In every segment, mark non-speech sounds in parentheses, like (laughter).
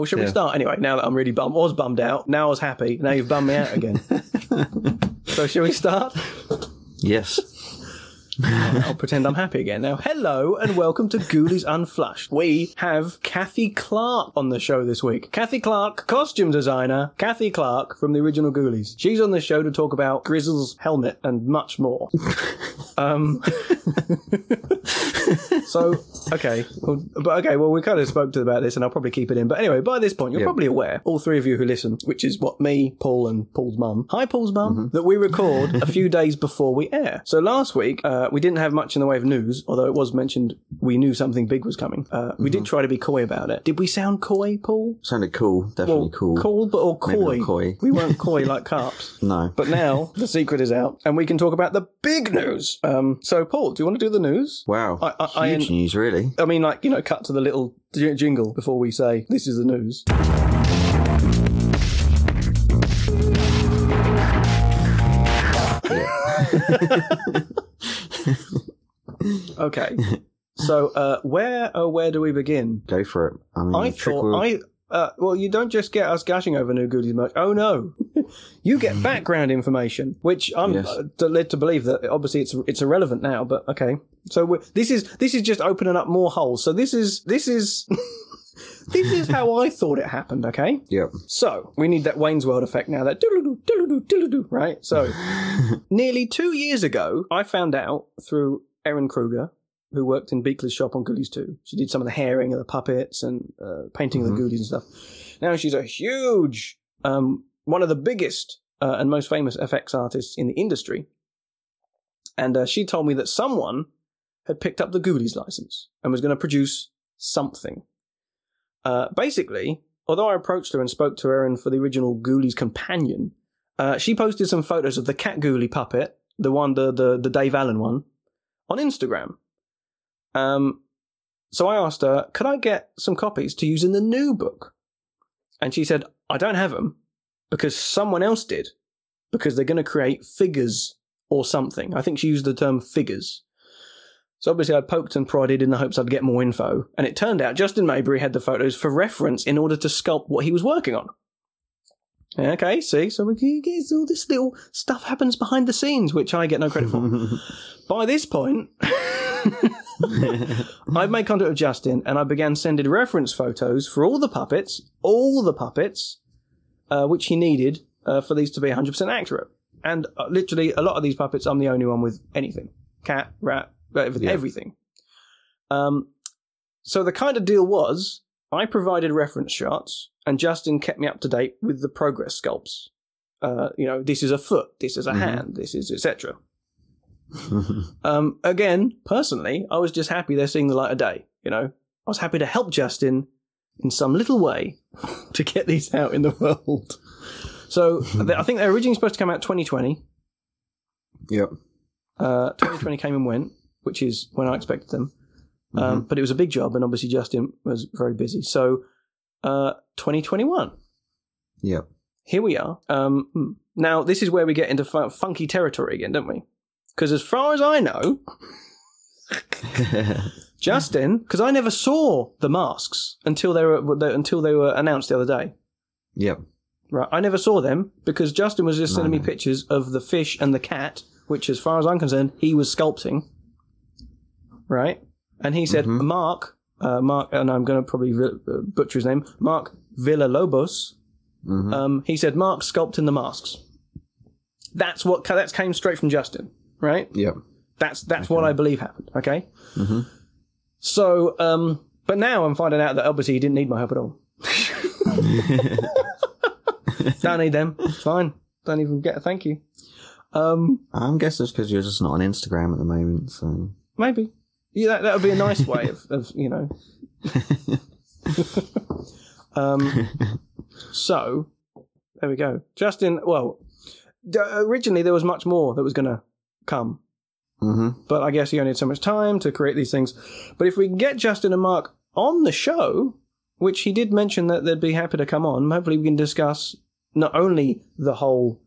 Well, should we start anyway? Now that I'm really bummed, I was bummed out. Now I was happy. Now you've bummed me out again. (laughs) so, shall we start? Yes. I'll pretend I'm happy again. Now, hello and welcome to Ghoulies Unflushed. We have Kathy Clark on the show this week. Kathy Clark, costume designer, Kathy Clark from the original Ghoulies. She's on the show to talk about Grizzel's helmet and much more. um, (laughs) so, okay. Well, but okay, well, we kind of spoke to about this and I'll probably keep it in. But anyway, by this point, you're Yeah. probably aware, all three of you who listen, which is what me, Paul, and Paul's mum. Hi, Paul's mum. That we record a few days before we air. So last week, uh, we didn't have much in the way of news, although it was mentioned we knew something big was coming. Uh, we did try to be coy about it. Did we sound coy, Paul? Sounded cool. Definitely cool. Cool, but or coy. coy. We weren't coy like carps. (laughs) No. But now (laughs) the secret is out, and we can talk about the big news. Um, so, Paul, do you want to do the news? Wow. I- I- I- Huge news, really. I mean, like you know, cut to the little j- jingle before we say this is the news. Okay, so uh, where oh where do we begin? Go for it. I mean, I thought will- I. Uh, well, you don't just get us gushing over new Ghoulies merch. Oh no, (laughs) you get background information, which I'm Yes. uh, led to believe that obviously it's it's irrelevant now. But okay, so we're, this is this is just opening up more holes. So this is this is (laughs) this is how I thought it happened. Okay, Yep. so we need that Wayne's World effect now. That doodle-doo, doodle-doo, doodle-doo, right? So (laughs) nearly two years ago, I found out through Erin Kruger, who worked in Buechler's shop on Ghoulies 2. She did some of the hairing of the puppets and uh, painting of Mhm. the Ghoulies and stuff. Now she's a huge, um, one of the biggest uh, and most famous FX artists in the industry. And uh, she told me that someone had picked up the Ghoulies license and was going to produce something. Uh, basically, although I approached her and spoke to Erin for the original Ghoulies companion, uh, she posted some photos of the Cat Ghoulie puppet, the one, the, the, the Dave Allen one, on Instagram. Um, so I asked her, could I get some copies to use in the new book? And she said, I don't have them because someone else did, because they're going to create figures or something. I think she used the term figures. So obviously I poked and prodded in the hopes I'd get more info. And it turned out Justin Mabry had the photos for reference in order to sculpt what he was working on. Okay, see, so we get all this little stuff happens behind the scenes, which I get no credit for. (laughs) By this point, (laughs) I've made contact with Justin and I began sending reference photos for all the puppets, all the puppets, uh, which he needed uh, for these to be 100% accurate. And uh, literally, a lot of these puppets, I'm the only one with anything cat, rat, everything. Yeah. everything. Um, so the kind of deal was I provided reference shots and Justin kept me up to date with the progress sculpts. Uh, you know, this is a foot, this is a Mhm. hand, this is etc. (laughs) Um, again, personally, I was just happy they're seeing the light of day. You know, I was happy to help Justin in some little way (laughs) to get these out in the world. So I think they're originally supposed to come out 2020. (laughs) yep. Uh, 2020 came and went, which is when I expected them. Um, but it was a big job, and obviously Justin was very busy. So uh, 2021 Yep. here we are. Um, now, this is where we get into fu- funky territory again, don't we? Because as far as I know, (laughs) Justin, because I never saw the masks until they were until they were announced the other day. yep. Right, I never saw them because Justin was just sending me No. pictures of the fish and the cat, which, as far as I'm concerned, he was sculpting. Right, and he said, Mhm. "Mark, uh, Mark," and I'm going to probably uh, butcher his name, Mark Villalobos. hmm Um, he said, "Mark sculpting the masks." That's what that came straight from Justin, right? Yeah. That's that's what I believe happened. Okay. Mhm. So, um, but now I'm finding out that obviously he didn't need my help at all. (laughs) (laughs) Don't need them. It's fine. Don't even get a thank you. Um, I'm guessing it's because you're just not on Instagram at the moment. So maybe. Yeah, that, that would be a nice way of, of you know. (laughs) um, so there we go. Justin. Well, d- originally there was much more that was going to come. hmm but I guess he only had so much time to create these things. But if we can get Justin and Mark on the show, which he did mention that they'd be happy to come on, hopefully we can discuss not only the whole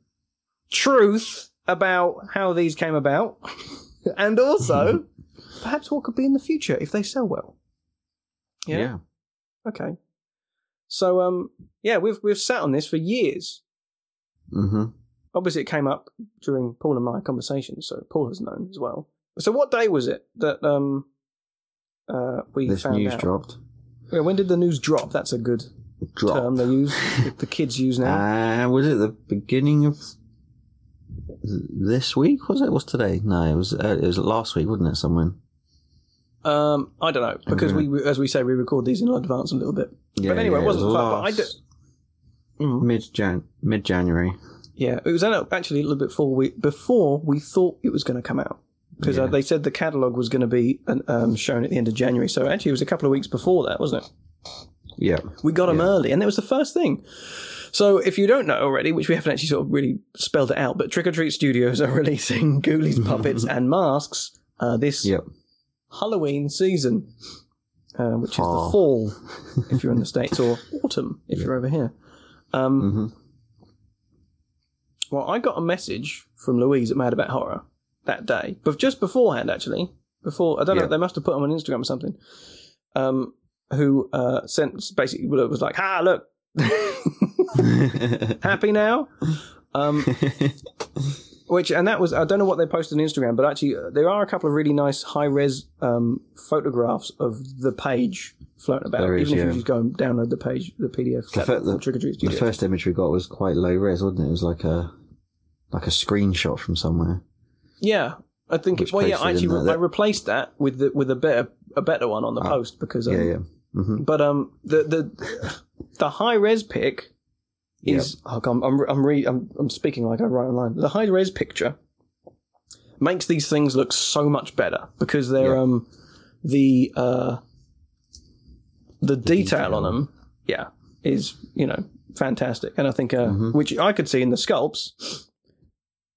truth about how these came about, (laughs) and also perhaps what could be in the future if they sell well. yeah. Okay. So um, yeah, we've we've sat on this for years. Mm-hmm. Obviously, it came up during Paul and my conversation, so Paul has known as well. So, what day was it that um, uh, we This found news out? dropped. Yeah, when did the news drop? That's a good Drop. term they use. (laughs) the kids use now. Uh, was it the beginning of this week? Was it? Was today? No, it was. Uh, it was last week, wasn't it? Somewhere. Um, I don't know because we, as we say, we record these in advance a little bit. Yeah, but anyway, yeah, it wasn't was fun. But I last- Mm. Mid Jan, mid January. Yeah, it was actually a little bit before we before we thought it was going to come out because uh, Yeah. they said the catalog was going to be um, shown at the end of January. So actually, it was a couple of weeks before that, wasn't it? Yeah. We got them early, and it was the first thing. So if you don't know already, which we haven't actually sort of really spelled it out, but Trick or Treat Studios are (laughs) releasing Ghoulies puppets (laughs) and masks uh, this Yep. Halloween season, uh, which is the Fall. fall if you're in the (laughs) states, or autumn if you're over here. Um, hmm Well, I got a message from Louise at Mad About Horror that day, but just beforehand, actually, before I don't know, they must have put them on Instagram or something. Um, who uh, sent basically well, it was like, "Ah, look, (laughs) (laughs) happy now." Um, which and that was I don't know what they posted on Instagram, but actually uh, there are a couple of really nice high res um, photographs of the page floating about. There is, Even if yeah. you just go and download the page, the PDF The fir- the- Trick or Treat the first image we got was quite low res, wasn't it? It was like a like a screenshot from somewhere. Yeah, I think it, well, yeah. posted Actually, the- I replaced that with the with a better a better one on the Ah, post because um, Yeah, yeah. hmm But um, the the the high res pic is oh, God, I'm I'm re, I'm I'm speaking like I write online. The high res picture makes these things look so much better because they're Yeah. um the uh the detail, detail. on them yeah is you know fantastic and I think uh Mhm. which I could see in the sculpts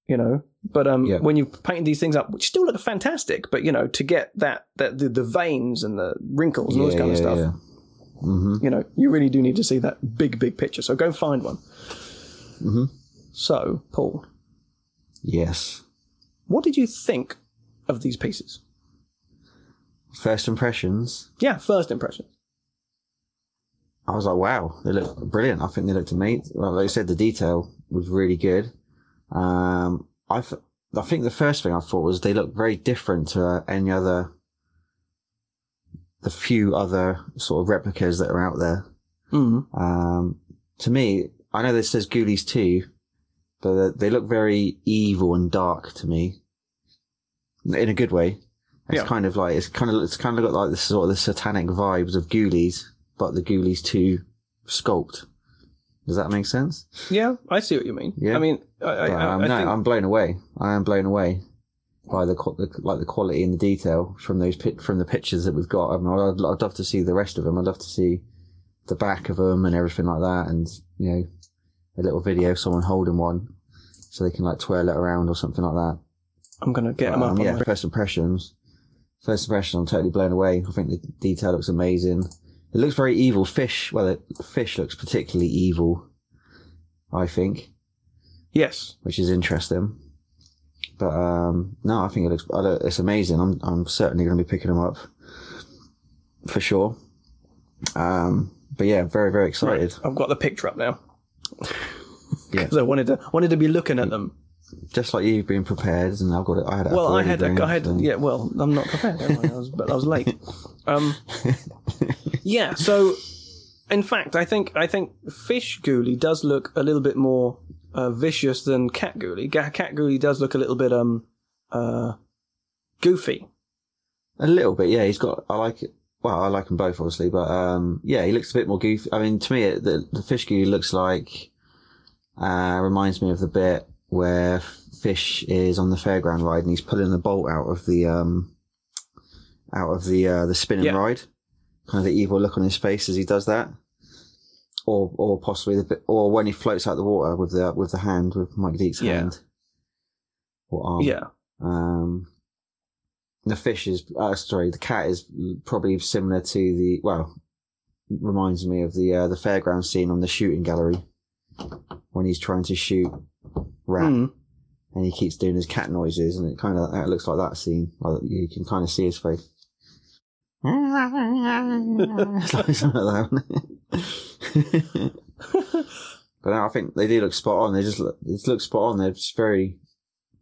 you know but um Yeah. when you paint these things up which still look fantastic but you know to get that that the, the veins and the wrinkles and all this kind of stuff hmm you know, you really do need to see that big, big picture. So go find one. hmm So, Paul, Yes. what did you think of these pieces? First impressions. Yeah, first impressions. I was like, wow, they look brilliant. I think they looked amazing. Well, like I said, the detail was really good. Um, I, th- I think the first thing I thought was they look very different to uh, any other, the few other sort of replicas that are out there. Mm. Um, to me, I know this says Ghoulies 2, but they look very evil and dark to me. In a good way. It's Yeah. kind of like, it's kind of, it's kind of got like this sort of the satanic vibes of Ghoulies, but the Ghoulies 2 sculpt. Does that make sense? Yeah, I see what you mean. Yeah. I mean, I, I, I no, think, I'm blown away. I am blown away by the, the like the quality and the detail from those from the pictures that we've got. I mean, I'd, I'd love to see the rest of them. I'd love to see the back of them and everything like that, and you know, a little video of someone holding one so they can like twirl it around or something like that. I'm going to get them Um, up. yeah, first impressions. First impression, I'm totally blown away. I think the detail looks amazing. It looks very evil. Fish, well, it, fish looks particularly evil. I think Yes. which is interesting. But um, no, I think it looks it's amazing. I'm I'm certainly going to be picking them up for sure. Um, but yeah, very very excited. I've got the picture up now. (laughs) Yeah. Because I wanted to wanted to be looking at them. Just like you've been prepared, and I've got it. I had. Well, I had, Graham, I had, yeah. Well, I'm not prepared. I? I was, but I was late. (laughs) Um, yeah. So, in fact, I think I think fish ghoulie does look a little bit more uh, vicious than cat ghoulie. Cat ghoulie does look a little bit um uh goofy. A little bit, yeah. He's got. I like it. Well, I like them both, obviously, but um, yeah, he looks a bit more goofy. I mean, to me, it, the the fish goo looks like uh, reminds me of the bit where fish is on the fairground ride and he's pulling the bolt out of the um out of the uh, the spinning Yeah. ride. Kind of the evil look on his face as he does that, or or possibly the or when he floats out the water with the with the hand with Mike Deak's Yeah. hand or arm. Yeah. Um, the fish is, uh, sorry, the cat is probably similar to the, well, reminds me of the, uh, the fairground scene on the shooting gallery when he's trying to shoot rat Mm. and he keeps doing his cat noises and it kind of, it looks like that scene. Like you can kind of see his face. It's like something like that. (laughs) but no, I think they do look spot on. They just look, they just look spot on. They're just very.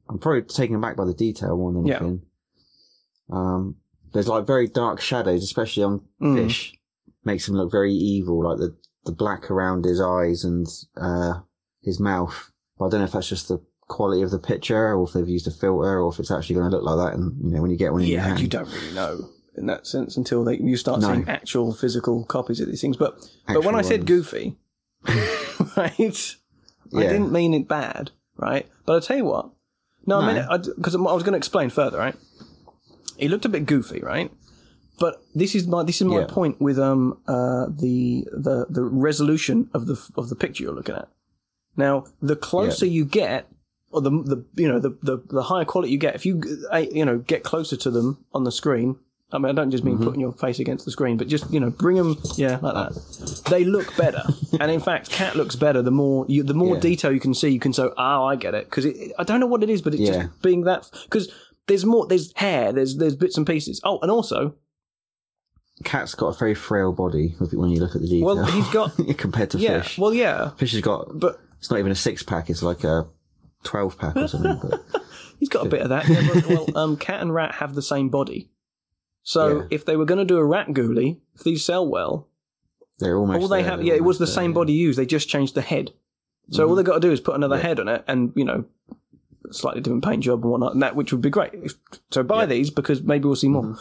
I'm probably taken aback by the detail more than Yeah. anything. Um, there's like very dark shadows, especially on Mm. fish. Makes him look very evil, like the the black around his eyes and uh, his mouth. But I don't know if that's just the quality of the picture, or if they've used a filter, or if it's actually going to look like that. And you know, when you get one Yeah, hand, you don't really know in that sense until they, you start No. seeing actual physical copies of these things. But but when Actual I said ones. goofy, (laughs) right, I didn't mean it bad, right? But I'll tell you what. No, I mean it because I, was going to explain further, right? He looked a bit goofy, right? But this is my this is my Yeah. point with um uh the the the resolution of the of the picture you're looking at. Now, the closer you get, or the the you know the the, the higher quality you get, if you uh, you know get closer to them on the screen. I mean, I don't just mean putting your face against the screen, but just you know bring them, yeah, like that. They look better, (laughs) and in fact, cat looks better. The more you, the more Yeah. detail you can see, you can say, "Oh, I get it," because I don't know what it is, but it's Yeah. just being that because there's more, there's hair, there's there's bits and pieces. Oh, and also, cat's got a very frail body when you look at the detail. well, he's got (laughs) compared to yeah, fish. well, yeah, Fish has got but it's not even a six pack; it's like a twelve pack or something. But (laughs) He's got a bit of that. Yeah, well, um, cat and rat have the same body. So Yeah. if they were going to do a rat ghoulie, if these sell well, they're almost. all they there, have, yeah, it was the there, same yeah. body used. They just changed the head. So all they got to do is put another Yeah. head on it, and you know, slightly different paint job and whatnot, and that which would be great. So buy these because maybe we'll see more.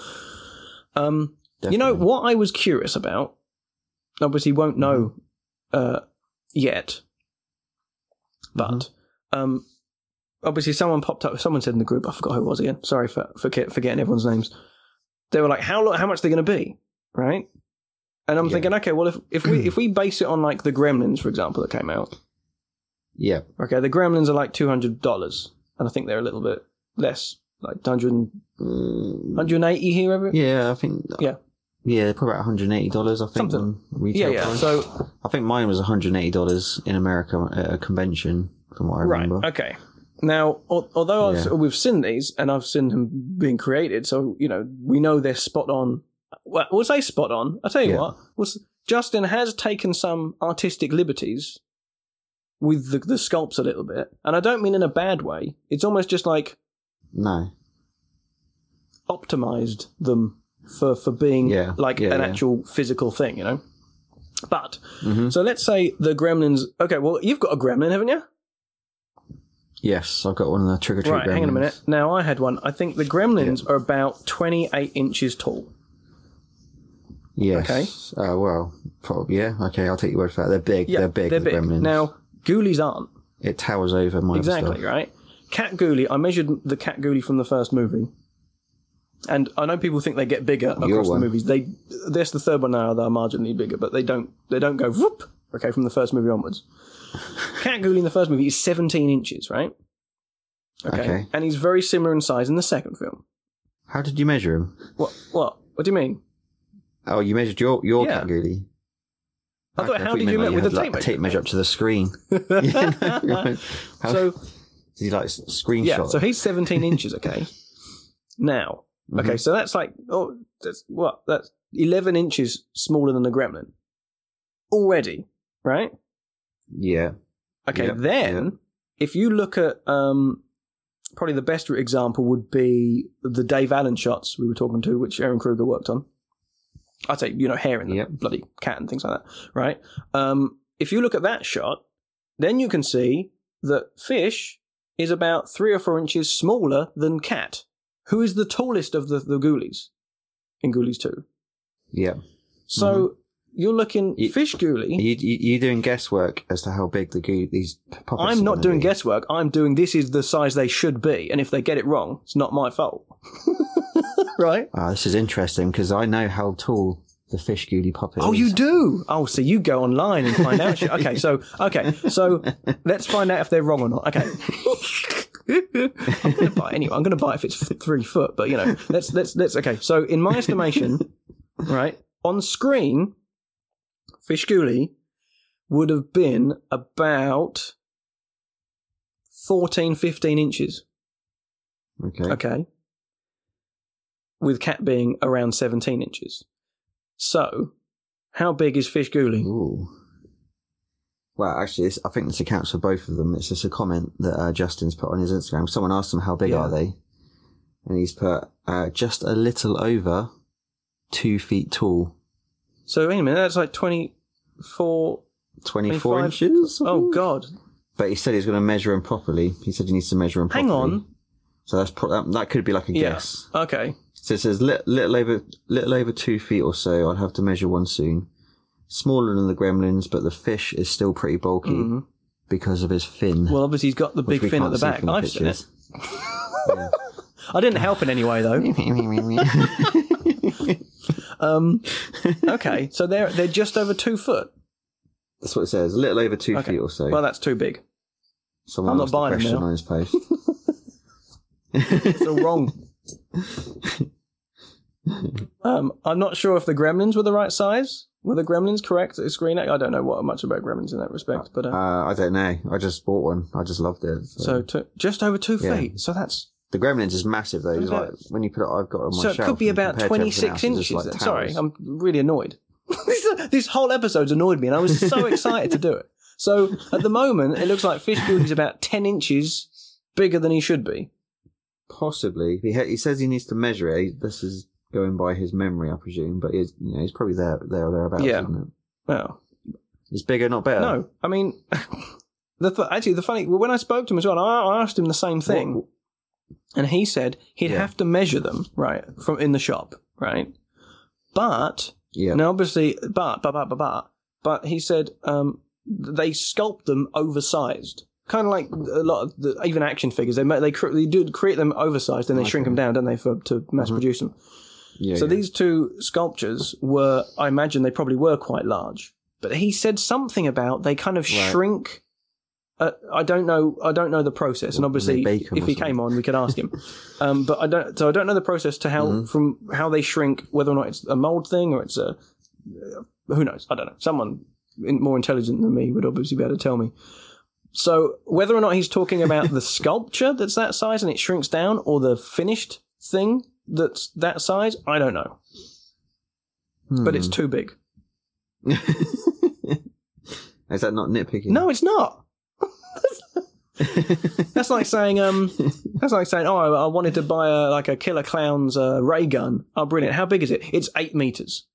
Um, you know what I was curious about. Obviously, won't know Mm-hmm. uh, yet, but Mm-hmm. um, obviously, someone popped up. Someone said in the group, I forgot who it was again. Sorry for for forgetting everyone's names. They were like, "How how much they're going to be?" Right? And I'm Yeah. thinking, okay, well, if if we if we base it on like the Gremlins, for example, that came out, Yeah, okay, the Gremlins are like two hundred dollars, and I think they're a little bit less, like 100, Mm, 180 here. Ever? yeah. I think. Yeah. yeah, probably about one hundred and eighty dollars. I think Something. on yeah, retail yeah. price. So I think mine was one hundred and eighty dollars in America at a convention, from what I Right. remember. Okay. Now, al- although I've, Yeah. we've seen these and I've seen them being created, so you know we know they're spot on. Well, we'll say spot on. I tell you Yeah. what, was Justin has taken some artistic liberties with the, the sculpts a little bit, and I don't mean in a bad way. It's almost just like No. optimized them for for being Yeah, like an actual physical thing, you know. But hmm so let's say the gremlins. Okay, well you've got a gremlin, haven't you? Yes, I've got one of the trick or treat. Right, hang on a minute. Now I had one. I think the gremlins are about 28 inches tall. Yes. Okay. Uh, well, probably. Yeah. Okay, I'll take your word for that. They're big. Yeah, they're big. They're the big. Gremlins. Now, ghoulies aren't. it towers over my Exactly, right? Cat ghoulie, I measured the cat ghoulie from the first movie. And I know people think they get bigger across the movies. They there's the third one now, they're marginally bigger, but they don't they don't go whoop, okay, from the first movie onwards. cat ghoulie in the first movie is 17 inches, right? Okay. And he's very similar in size in the second film. How did you measure him? What what? What do you mean? Oh, you measured your your Yeah. cat ghoulie. I thought, Okay, how did you measure like with the like, tape measure? tape measure up to the screen? (laughs) (laughs) (laughs) Yeah, no, How- so Did you like screenshot? Yeah, so he's 17 inches, okay? Now, Mhm. okay, so that's like, oh, that's what? That's 11 inches smaller than a gremlin. Already, right? Yeah. Okay, Yep, then, if you look at, um, probably the best example would be the Dave Allen shots we were talking to, which Erin Kruger worked on. I'd say, you know, hair in the Yep. bloody cat and things like that, right? Um, if you look at that shot, then you can see that fish is about three or four inches smaller than cat, who is the tallest of the, the ghoulies in Ghoulies 2. Yeah. So you're looking. You- fish. Are you, you, you doing guesswork as to how big the goo these puppets I'm not doing be? guesswork. I'm doing this is the size they should be, and if they get it wrong, it's not my fault. (laughs) right? Ah, this is interesting because I know how tall the fish ghoulie puppet Oh, is. you do. Oh, so you go online and find out. Okay, so okay, so (laughs) let's find out if they're wrong or not. Okay. I'm going to buy anyway. I'm going to buy if it's three foot, but you know, let's let's let's. Okay, so in my estimation, (laughs) right on screen, Fish ghoulie would have been about 14, 15 inches. Okay. Okay. With cat being around 17 inches. So, how big is fish Fishguli? Ooh. Well, actually, I think this accounts for both of them. It's just a comment that uh, Justin's put on his Instagram. Someone asked him, How big yeah. are they? And he's put, uh, Just a little over two feet tall. So, wait a minute, that's like 20, for 24 25 inches. Oh. God! But he said he's going to measure him properly. He said he needs to measure him properly. Hang on. So that's pro- that, that could be like a Yeah. guess. Okay. So it says little over little over two feet or so. I'll have to measure one soon. Smaller than the gremlins, but the fish is still pretty bulky mm-hmm. because of his fin. Well, obviously he's got the big fin at the back. I've seen it. (laughs) I didn't help in any way though. (laughs) (laughs) Um, (laughs) okay, so they're they're just over two foot. That's what it says. A little over two Okay. feet or so. Well, that's too big. Someone I'm not asked the buying them on his post. It's all wrong. (laughs) um, I'm not sure if the gremlins were the right size. Were the gremlins correct? at Screen I don't know what much about gremlins in that respect, but uh, uh, I don't know. I just bought one. I just loved it. So, so to, just over two Yeah. feet. So that's the Gremlins is massive though. It's like when you put it, I've got it on my so it shelf. could be and about compared to everything 26 else, it's inches. just then. like Sorry, towers. I'm really annoyed. (laughs) this, this whole episode's annoyed me, and I was so (laughs) excited to do it. So at the moment, it looks like Fish is about 10 inches bigger than he should be. Possibly. He ha- he says he needs to measure it. He- This is going by his memory, I presume. But he's you know he's probably there there or thereabouts. Yeah. Isn't it? Well, It's bigger, not better. no, I mean, (laughs) the th- actually the funny when I spoke to him as well, I, I asked him the same thing, What- and he said he'd Yeah. have to measure them right from in the shop, right? But Yeah. now obviously, but but but but but, but he said um, they sculpt them oversized. Kind of like a lot of the, even action figures, they they cre- they do create them oversized, and they shrink them down, don't they, for to mass Mhm. produce them. Yeah. So yeah. these two sculptures were, I imagine they probably were quite large. But he said something about they kind of Right. shrink. Uh, I don't know. I don't know the process, and obviously, they bake 'em if he came on, we could ask him. (laughs) um, but I don't. So I don't know the process to how Mhm. from how they shrink, whether or not it's a mold thing or it's a. Uh, who knows? I don't know. Someone more intelligent than me would obviously be able to tell me. So whether or not he's talking about the (laughs) sculpture that's that size and it shrinks down, or the finished thing that's that size, I don't know but it's Hmm. too big. (laughs) is that not nitpicking? No, it's not. (laughs) That's like saying, um, that's like saying, oh, I I wanted to buy a like a Killer Clown's uh, ray gun. Oh, brilliant! How big is it? It's eight meters.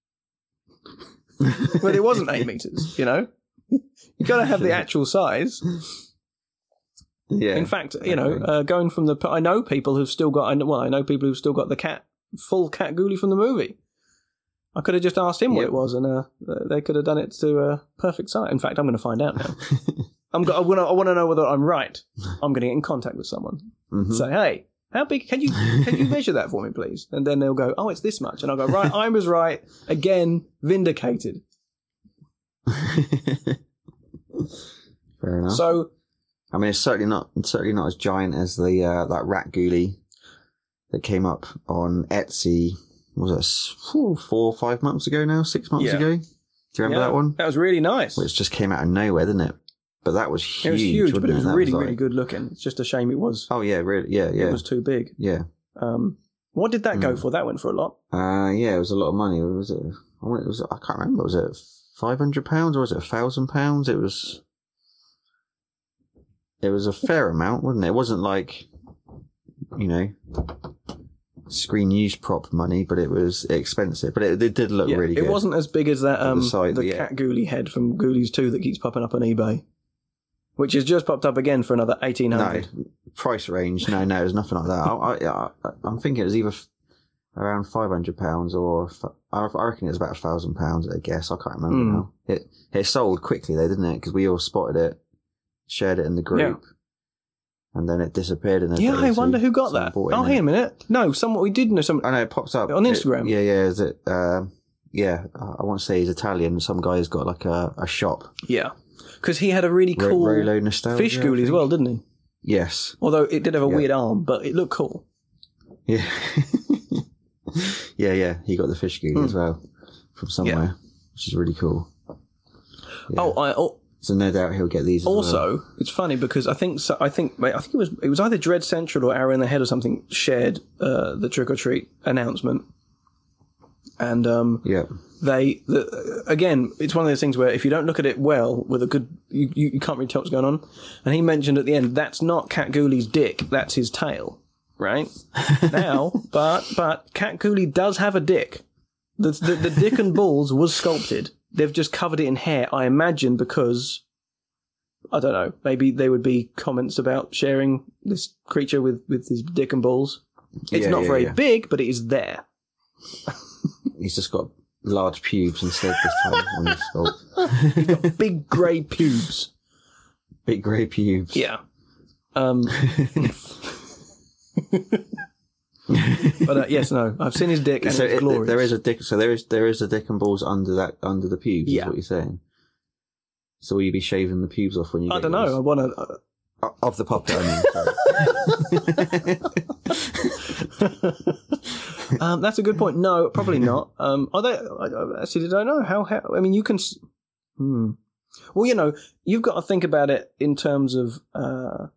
But it wasn't eight meters. You know, you got to have the actual size. yeah. In fact, you know, uh, going from the, I know people who've still got, I know, well, I know people who've still got the cat, full cat ghoulie from the movie. I could have just asked him what it was, and uh, they could have done it to a perfect size. In fact, I'm going to find out now. (laughs) I'm go- I want to. I want to know whether I'm right. I'm going to get in contact with someone. Mhm. Say, hey, how big? Can you can you measure that for me, please? And then they'll go, oh, it's this much, and I'll go, right, I was right again, vindicated. (laughs) Fair enough. So I mean, it's certainly not it's certainly not as giant as the uh, that rat ghoulie that came up on Etsy. Was it s- four or five months ago now? Six months Yeah. ago? Do you remember yeah, that one? That was really nice. Which just came out of nowhere, didn't it? But that was huge. it was huge, but it was really, like- really good looking. It's just a shame it was Oh yeah, really? Yeah, yeah, it was too big. yeah. Um, what did that go Mm. for? That went for a lot. Uh, yeah, it was a lot of money. Was it? I want- it. I can't remember. Was it five hundred pounds or was it a thousand pounds? It was. It was a fair amount, wasn't it? It wasn't like, you know, screen use prop money, but it was expensive. But it, it did look Yeah, really it good. wasn't as big as that the um side, the yeah. cat ghoulie head from Ghoulies Two that keeps popping up on eBay, which has just popped up again for another 1800 no price range. No, no, it was nothing like that. I, I'm thinking it was either around five hundred pounds or f- I reckon it was about a thousand pounds. I guess I can't remember Mm. now. It it sold quickly though, didn't it? Because we all spotted it, shared it in the group, and then it disappeared in a Yeah, I wonder who got that. Oh, hang it. a minute. No, someone we did know some. I know it pops up On It- Instagram? yeah, yeah. Is it? Uh, yeah, I I want to say he's Italian. Some guy's got like a, a shop. Yeah, because he had a really cool Nostalgia. fish I ghoulie as think. well, didn't he? Yes. Although it did have a Yeah. weird arm, but it looked cool. Yeah. (laughs) yeah, yeah. He got the fish Hmm. as well from somewhere, which is really cool. Oh, I, oh, so no doubt he'll get these. as well. also it's funny because I think so, I think I think it was it was either Dread Central or Arrow in the Head or something shared uh, the trick or treat announcement, and um, yeah, they the, again, it's one of those things where if you don't look at it well with a good, you, you, you can't really tell what's going on. And he mentioned at the end that's not Cat Ghoulie's dick, that's his tail, right? (laughs) now, but but Cat Ghoulie does have a dick. The, the the dick and balls was sculpted. They've just covered it in hair, I imagine, because I don't know. Maybe there would be comments about sharing this creature with with his dick and balls. It's Yeah, not yeah, very yeah. big, but it is there. He's just got large pubes instead this time on his sculpt. Big grey pubes. Big grey pubes. Yeah. Um, but uh, yes, no, I've seen his dick and So it's it, glorious. there is a dick. So there is there is a dick and balls under that under the pubes. Yeah. Is what you're saying. So will you be shaving the pubes off when you? I get don't know. I want to. O- Of the puppet, I mean. (laughs) (laughs) (laughs) Um, that's a good point. No, probably (laughs) not. Um, are they? I, I actually don't know how, how. I mean, you can. Hmm. Well, you know, you've got to think about it in terms of uh,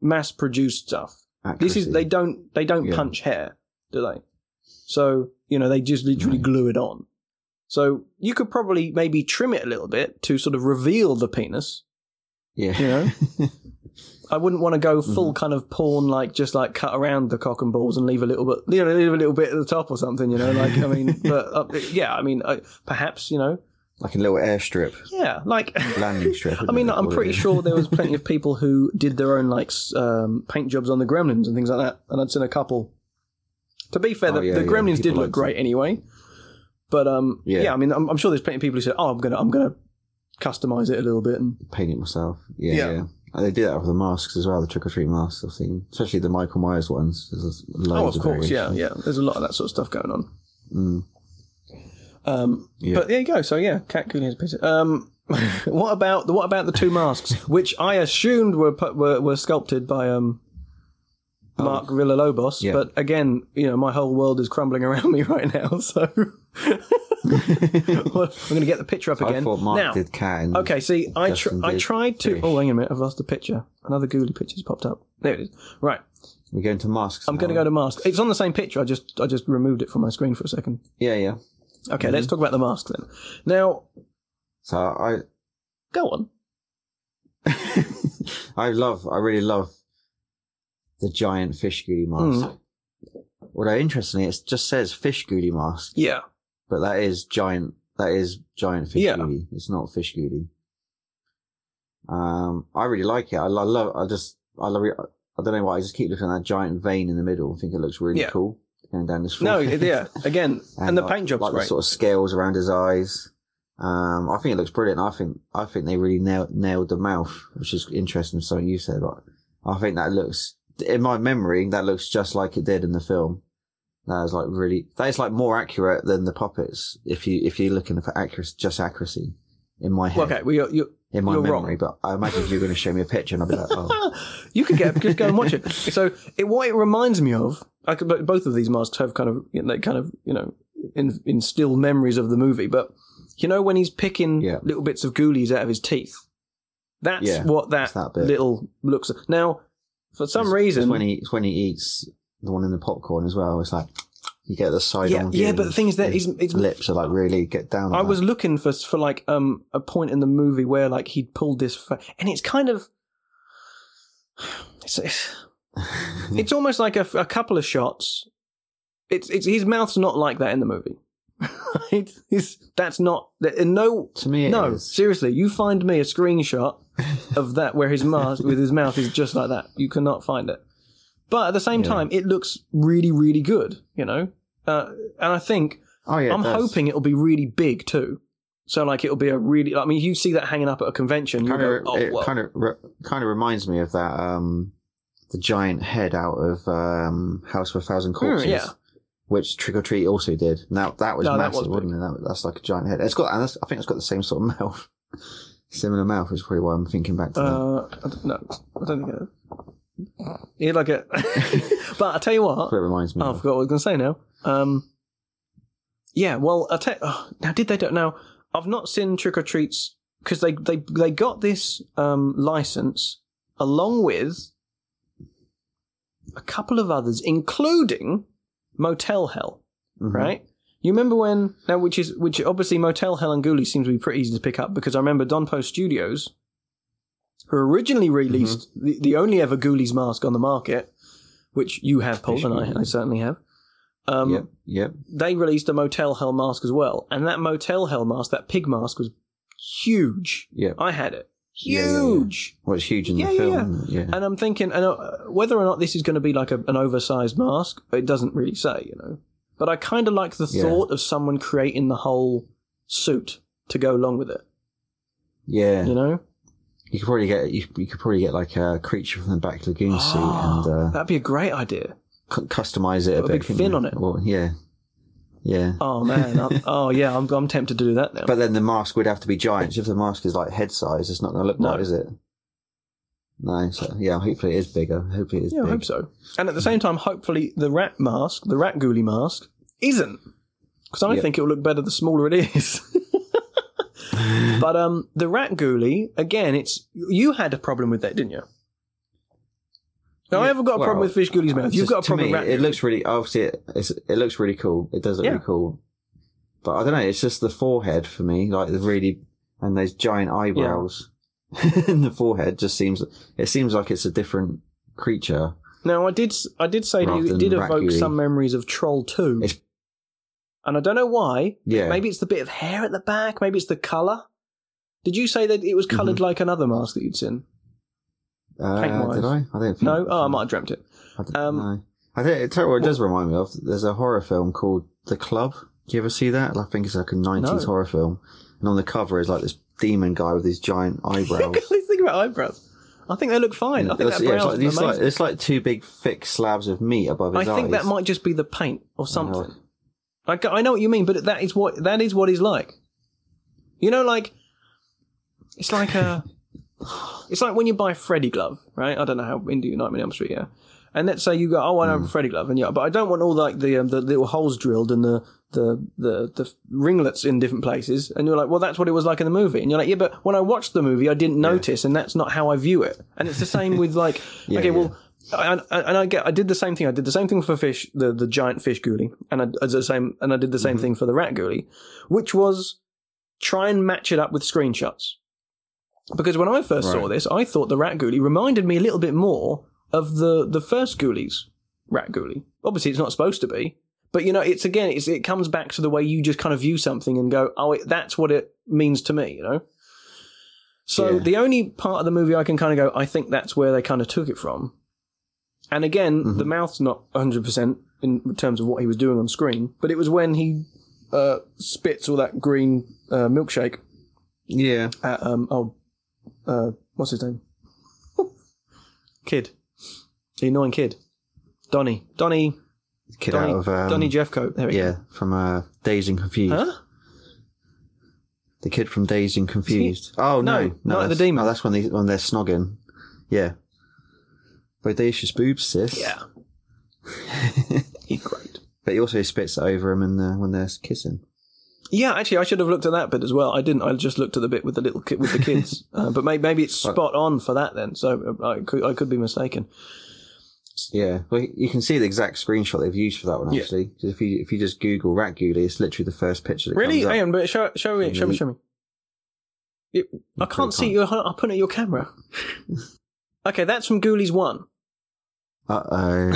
mass-produced stuff. This is they don't they don't Yeah. punch hair, do they? So you know they just literally glue it on. So you could probably maybe trim it a little bit to sort of reveal the penis. Yeah. You know, (laughs) I wouldn't want to go full Mm-hmm. kind of porn, like just like cut around the cock and balls and leave a little bit, you know, leave a little bit at the top or something. You know, like I mean, (laughs) but uh, yeah, I mean, uh, perhaps you know, like a little airstrip, yeah, like. landing (laughs) strip. I mean? I'm pretty sure there was plenty of (laughs) people who did their own like um, paint jobs on the Gremlins and things like that, and I'd seen a couple. To be fair, Oh, the, yeah, the yeah, Gremlins did look great anyway, but um, yeah. Yeah. I mean, I'm, I'm sure there's plenty of people who said, "Oh, I'm gonna, I'm gonna customize it a little bit," and paint it myself. Yeah, Yeah. And they do that with the masks as well. The trick or treat masks I've seen, especially the Michael Myers ones. There's loads oh, of course, yeah, yeah. There's a lot of that sort of stuff going on. Mm. Um, Yeah. But there you go. So yeah, Cat Cooney has a picture. Um, (laughs) what about the what about the two masks, (laughs) which I assumed were put, were, were sculpted by um, Mark Villalobos? Yeah. But again, you know, my whole world is crumbling around (laughs) me right now. So well, I'm going to get the picture up I again. thought Mark now, did cat. Okay. See, I tr- I tried to. fish. Oh, hang on a minute. I've lost the picture. Another ghoulie picture's popped up. There it is. Right. We're going to masks. I'm going to go to mask. It's on the same picture. I just I just removed it from my screen for a second. Yeah, yeah. Okay, Mm-hmm. let's talk about the mask then. Now, So I, go on. (laughs) I love, I really love the giant fish ghoulie mask. Hmm. Although interestingly, it just says fish ghoulie mask, Yeah. But that is giant. That is giant fish Yeah. ghoulie. It's not fish ghoulie. Um, I really like it. I, lo- love. I just, I love it. I don't know why. I just keep looking at that giant vein in the middle. I think it looks really Yeah. cool going down this. No, yeah. (laughs) Again, and, the like- paint job's like great. the sort of scales around his eyes. Um, I think it looks brilliant. I think I think they really nailed, nailed the mouth, which is interesting. Something you said, but I think that looks in my memory that looks just like it did in the film. That is like really that is like more accurate than the puppets. If you if you're looking for accuracy, just accuracy in my head, okay, well, you're, you're, in my you're memory. wrong. But I imagine you're going to show me a picture and I'll be like, oh, (laughs) you could get just go and watch it. So, it, what it reminds me of, I could, but both of these masks have kind of, you know, they kind of, you know, in, instill memories of the movie. But you know, when he's picking Yeah. little bits of ghoulies out of his teeth, that's Yeah, what that, that little looks. Now, for some It's- reason, it's when he when he eats the one in the popcorn as well. It's like you get the side yeah, on. yeah. view But the thing is that his he's, it's lips are like really get down. I on was that. looking for for like um a point in the movie where like he'd pulled this, fa- and it's kind of. It's, it's, (laughs) it's almost like a, a couple of shots. It's it's his mouth's not like that in the movie. (laughs) It's, that's not no to me. it no is. seriously. You find me a (laughs) screenshot of that where his mask with his mouth is just like that. You cannot find it. But at the same Yeah. time, it looks really really good. You know, uh, and I think Oh yeah, I'm does. hoping it'll be really big too. So like it'll be a really. I mean, you see that hanging up at a convention. Kind of oh, it well. kind of re- kind of reminds me of that um the giant head out of um House of a Thousand Corpses. Hmm, yeah. Which Trick or Treat also did. Now that was No, that massive, was wasn't it? That, that's like a giant head. It's got, and I think it's got the same sort of (laughs) mouth, similar mouth. Is probably why I'm thinking back to that. Uh, I don't know. I don't think it. Yeah, like it. (laughs) but I tell you what. It reminds me. Oh, I forgot what I was going to say now. Um, yeah, well, I tell oh, now did they do now? I've not seen Trick or Treats because they they they got this um, license along with a couple of others, including Motel Hell, Mhm. right? You remember when now, which is which obviously Motel Hell and Ghoulies seems to be pretty easy to pick up because I remember Don Post Studios, who originally released Mm-hmm. the, the only ever Ghoulies mask on the market, which you have, Paul, and I, I certainly have. Um, yep, yep. They released a Motel Hell mask as well, and that Motel Hell mask, that pig mask, was huge. Yeah, I had it, Yeah, yeah, yeah. huge. Well, it's huge in Yeah, the yeah, film. Yeah, And I'm thinking, and uh, whether or not this is going to be like a, an oversized mask, it doesn't really say, you know. But I kind of like the Yeah. thought of someone creating the whole suit to go along with it, yeah. you know. You could probably get you, you could probably get like a creature from the black lagoon suit and uh, That'd be a great idea. cu- customize it a Put a bit. big fin you? on it. Or, yeah, yeah. Oh man, I'm, (laughs) oh yeah, I'm, I'm tempted to do that now. But then the mask would have to be giant. If the mask is like head size, it's not going to look No. right, is it? No. So yeah, hopefully it is bigger. Hopefully it is yeah, I hope so. And at the same time, hopefully the rat mask, the rat ghoulie mask, isn't because I Yep. think it'll look better the smaller it is. (laughs) (laughs) but um, the rat ghoulie again, it's you had a problem with that, didn't you? Now I haven't got a problem with fish ghoulie's mouth. You've got a problem me, with rat. It looks really obviously it, it's, it looks really cool. It does look Yeah. really cool. But I don't know. It's just the forehead for me, like the really and those giant eyebrows (laughs) in the forehead. Just seems it seems like it's a different creature. Now I did I did say you it did evoke some memories of Troll Two, It's- and I don't know why. Yeah. Maybe it's the bit of hair at the back. Maybe it's the color. Did you say that it was Mm-hmm. coloured like another mask that you'd seen? Uh, did I? I don't think. No. Oh, I might have dreamt it. I don't Um, know. I think it does remind me of. There's a horror film called The Club. Do you ever see that? I think it's like a 90s No. horror film. And on the cover is like this demon guy with these giant (laughs) eyebrows. Let's think about eyebrows. I think they look fine. I think that yeah, it's like, it's, like, it's like two big thick slabs of meat above his I his think that might just be the paint or something. I, I know what you mean, but that is what that is what he's like. You know, like it's like a, (laughs) it's like when you buy a Freddy glove, right? I don't know how into Nightmare on Elm Street, yeah. And let's say you go, oh, I Hmm. have a Freddy glove, and yeah, but I don't want all like the um, the little holes drilled and the the the the ringlets in different places. And you're like, well, that's what it was like in the movie. And you're like, yeah, but when I watched the movie, I didn't notice, and that's not how I view it. And it's the same with like, (laughs) Yeah, okay, yeah. well. And, and I get, I did the same thing. I did the same thing for fish, the, the giant fish ghoulie, and I, as the same, and I did the Mm-hmm. same thing for the rat ghoulie, which was try and match it up with screenshots. Because when I first saw this, I thought the rat ghoulie reminded me a little bit more of the the first ghoulies rat ghoulie. Obviously, it's not supposed to be, but you know, it's again, it's, it comes back to the way you just kind of view something and go, oh, it, that's what it means to me, you know. So Yeah. the only part of the movie I can kind of go, I think that's where they kind of took it from. And again, Mm-hmm. the mouth's not 100% in terms of what he was doing on screen, but it was when he uh, spits all that green uh, milkshake Yeah. at, um, oh, uh, what's his name? (laughs) kid. The annoying kid. Donny. Donny. Kid Donny, out of. Um, Donny Jeffcoat. There we go. Yeah, from uh, Dazed and Confused. Huh? The kid from Dazed and Confused. Oh, No, no. Of the Demons. No, that's when, they, when they're snogging. Yeah. Bodacious boobs, sis. Yeah. (laughs) He's great. But he also spits over him and, uh, when they're kissing. Yeah, actually, I should have looked at that bit as well. I didn't. I just looked at the bit with the little kid with the kids. (laughs) uh, but maybe, maybe it's spot on for that then. So uh, I could I could be mistaken. Yeah, well, you can see the exact screenshot they've used for that one. Yeah. Actually, 'Cause if you if you just Google rat ghoulie, it's literally the first picture that Really? comes up. Hang on, but show, show me, show me, show me. It- I can't see you. I'm putting at your camera. (laughs) okay, that's from Ghoulies 1. Uh oh.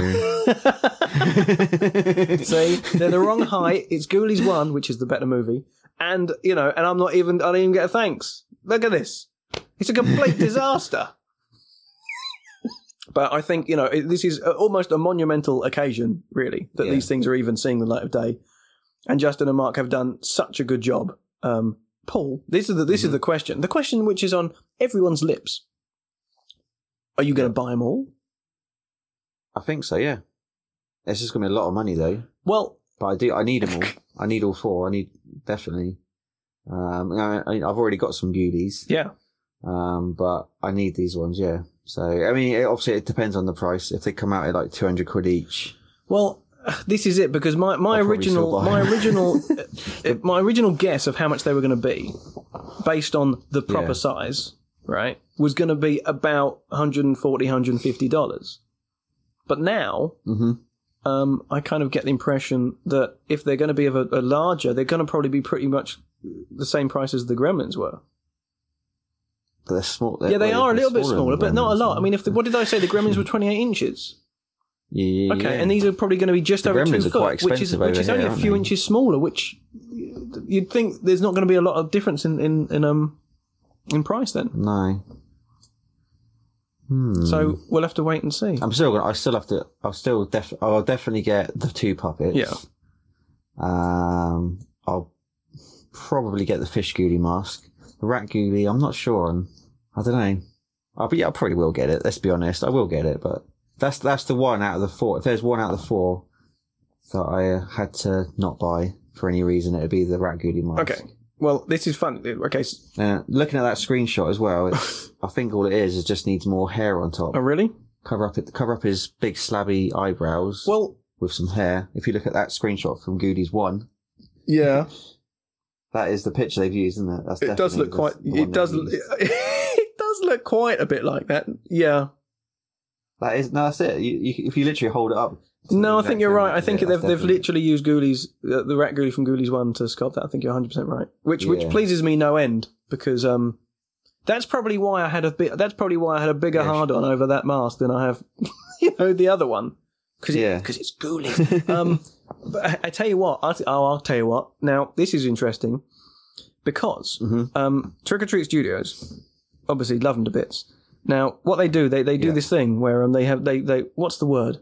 See, (laughs) they're the wrong height. It's Ghoulies 1, which is the better movie. And, you know, and I'm not even, I don't even get a thanks. Look at this. It's a complete (laughs) disaster. But I think, you know, it, this is almost a monumental occasion, really, that Yeah. these things are even seeing the light of day. And Justin and Mark have done such a good job. Um, Paul, this is the, this is the question. The question which is on everyone's lips. Are you going to buy them all? I think so. Yeah. It's just gonna be a lot of money though. Well, But I do. I need them all. I need all four. I need definitely. Um, I, I- I've already got some beauties. yeah. Um, but I need these ones. Yeah. So I mean, it, obviously, it depends on the price. If they come out at like two hundred quid each, Well, this is it because my, my I'll original my original (laughs) uh, my original guess of how much they were going to be, based on the proper Yeah. size, right, was going to be about 140 150 dollars. But now hmm um, I kind of get the impression that if they're going to be of a, a larger, they're going to probably be pretty much the same price as the Gremlins were. But they're small. yeah, they are a they're little bit smaller, but not a lot. I mean, if the, what did I say? The Gremlins were 28 inches. yeah, Okay, and these are probably going to be just The over two Gremlins are foot, which is which is here, only a few they? inches smaller. Which you'd think there's not going to be a lot of difference in in, in um in price then. no. Hmm. So we'll have to wait and see. I'm still gonna. I still have to. I'll still def. I'll definitely get the two puppets. Yeah. Um. I'll probably get the fish ghoulie mask. The rat ghoulie. I'm not sure on. I don't know. I'll be. I probably will get it. Let's be honest. I will get it, but that's that's the one out of the four. If there's one out of the four that I had to not buy for any reason, it'd be the rat ghoulie mask. Okay. Well, this is fun. Okay. Uh, looking at that screenshot as well, it's, (laughs) I think all it is is just needs more hair on top. Oh, really? Cover up it. Cover up his big slabby eyebrows. Well, with some hair. If you look at that screenshot from Ghoulies one, yeah. that is the picture they've used, isn't it? That's It does look quite. the- the one It does. (laughs) It does look quite a bit like that. Yeah. That is no, that's it. You, you, if you literally hold it up. No, I think you're right. I think Yeah, they've they've literally used Ghoulies, uh, the rat Ghoulie from Ghoulies one to sculpt that. I think you're 100 percent right. Which which pleases me no end because um, that's probably why I had a bit. That's probably why I had a bigger Yeah, hard on over that mask than I have, (laughs) you know, the other one. Because Yeah. because it's Ghoulies. (laughs) um, but I, I tell you what. I'll, oh, I'll tell you what. Now this is interesting because Mhm. um, Trick or Treat Studios obviously love them to bits. Now, what they do, they, they do Yeah. this thing where um, they have they they what's the word?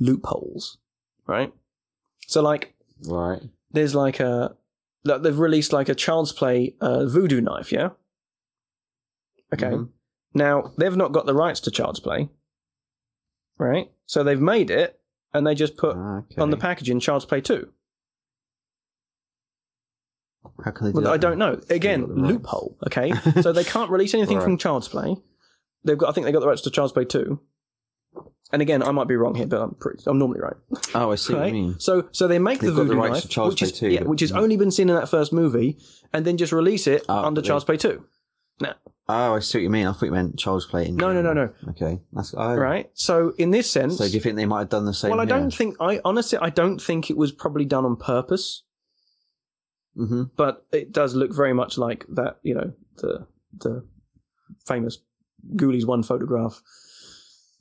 Loopholes, right? So like, Right. there's like a like they've released like a child's play uh, voodoo knife, yeah. Okay. Mhm. Now they've not got the rights to child's play, right? So they've made it and they just put Ah, okay. on the packaging child's play two. How can they do Well, that? I don't know. Again, got the rights. loophole. Okay, (laughs) so they can't release anything Right. from Child's Play. They've got. I think they got the rights to Child's Play two. And again, I might be wrong here, but I'm pretty. I'm normally right. Oh, I see what you mean. So, so they make They've the the voodoo rights knife, to Child's which Play is 2, yeah, but- which has only been seen in that first movie, and then just release it Oh, under they- Child's Play two. Now, Oh, I see what you mean. I thought you meant Child's Play. In No, no, no, general. Okay, that's oh. Right. So in this sense, So do you think they might have done the same? well, I don't think. I honestly, I don't think it was probably done on purpose. hmm but it does look very much like that. You know, the the famous Ghoulies one photograph.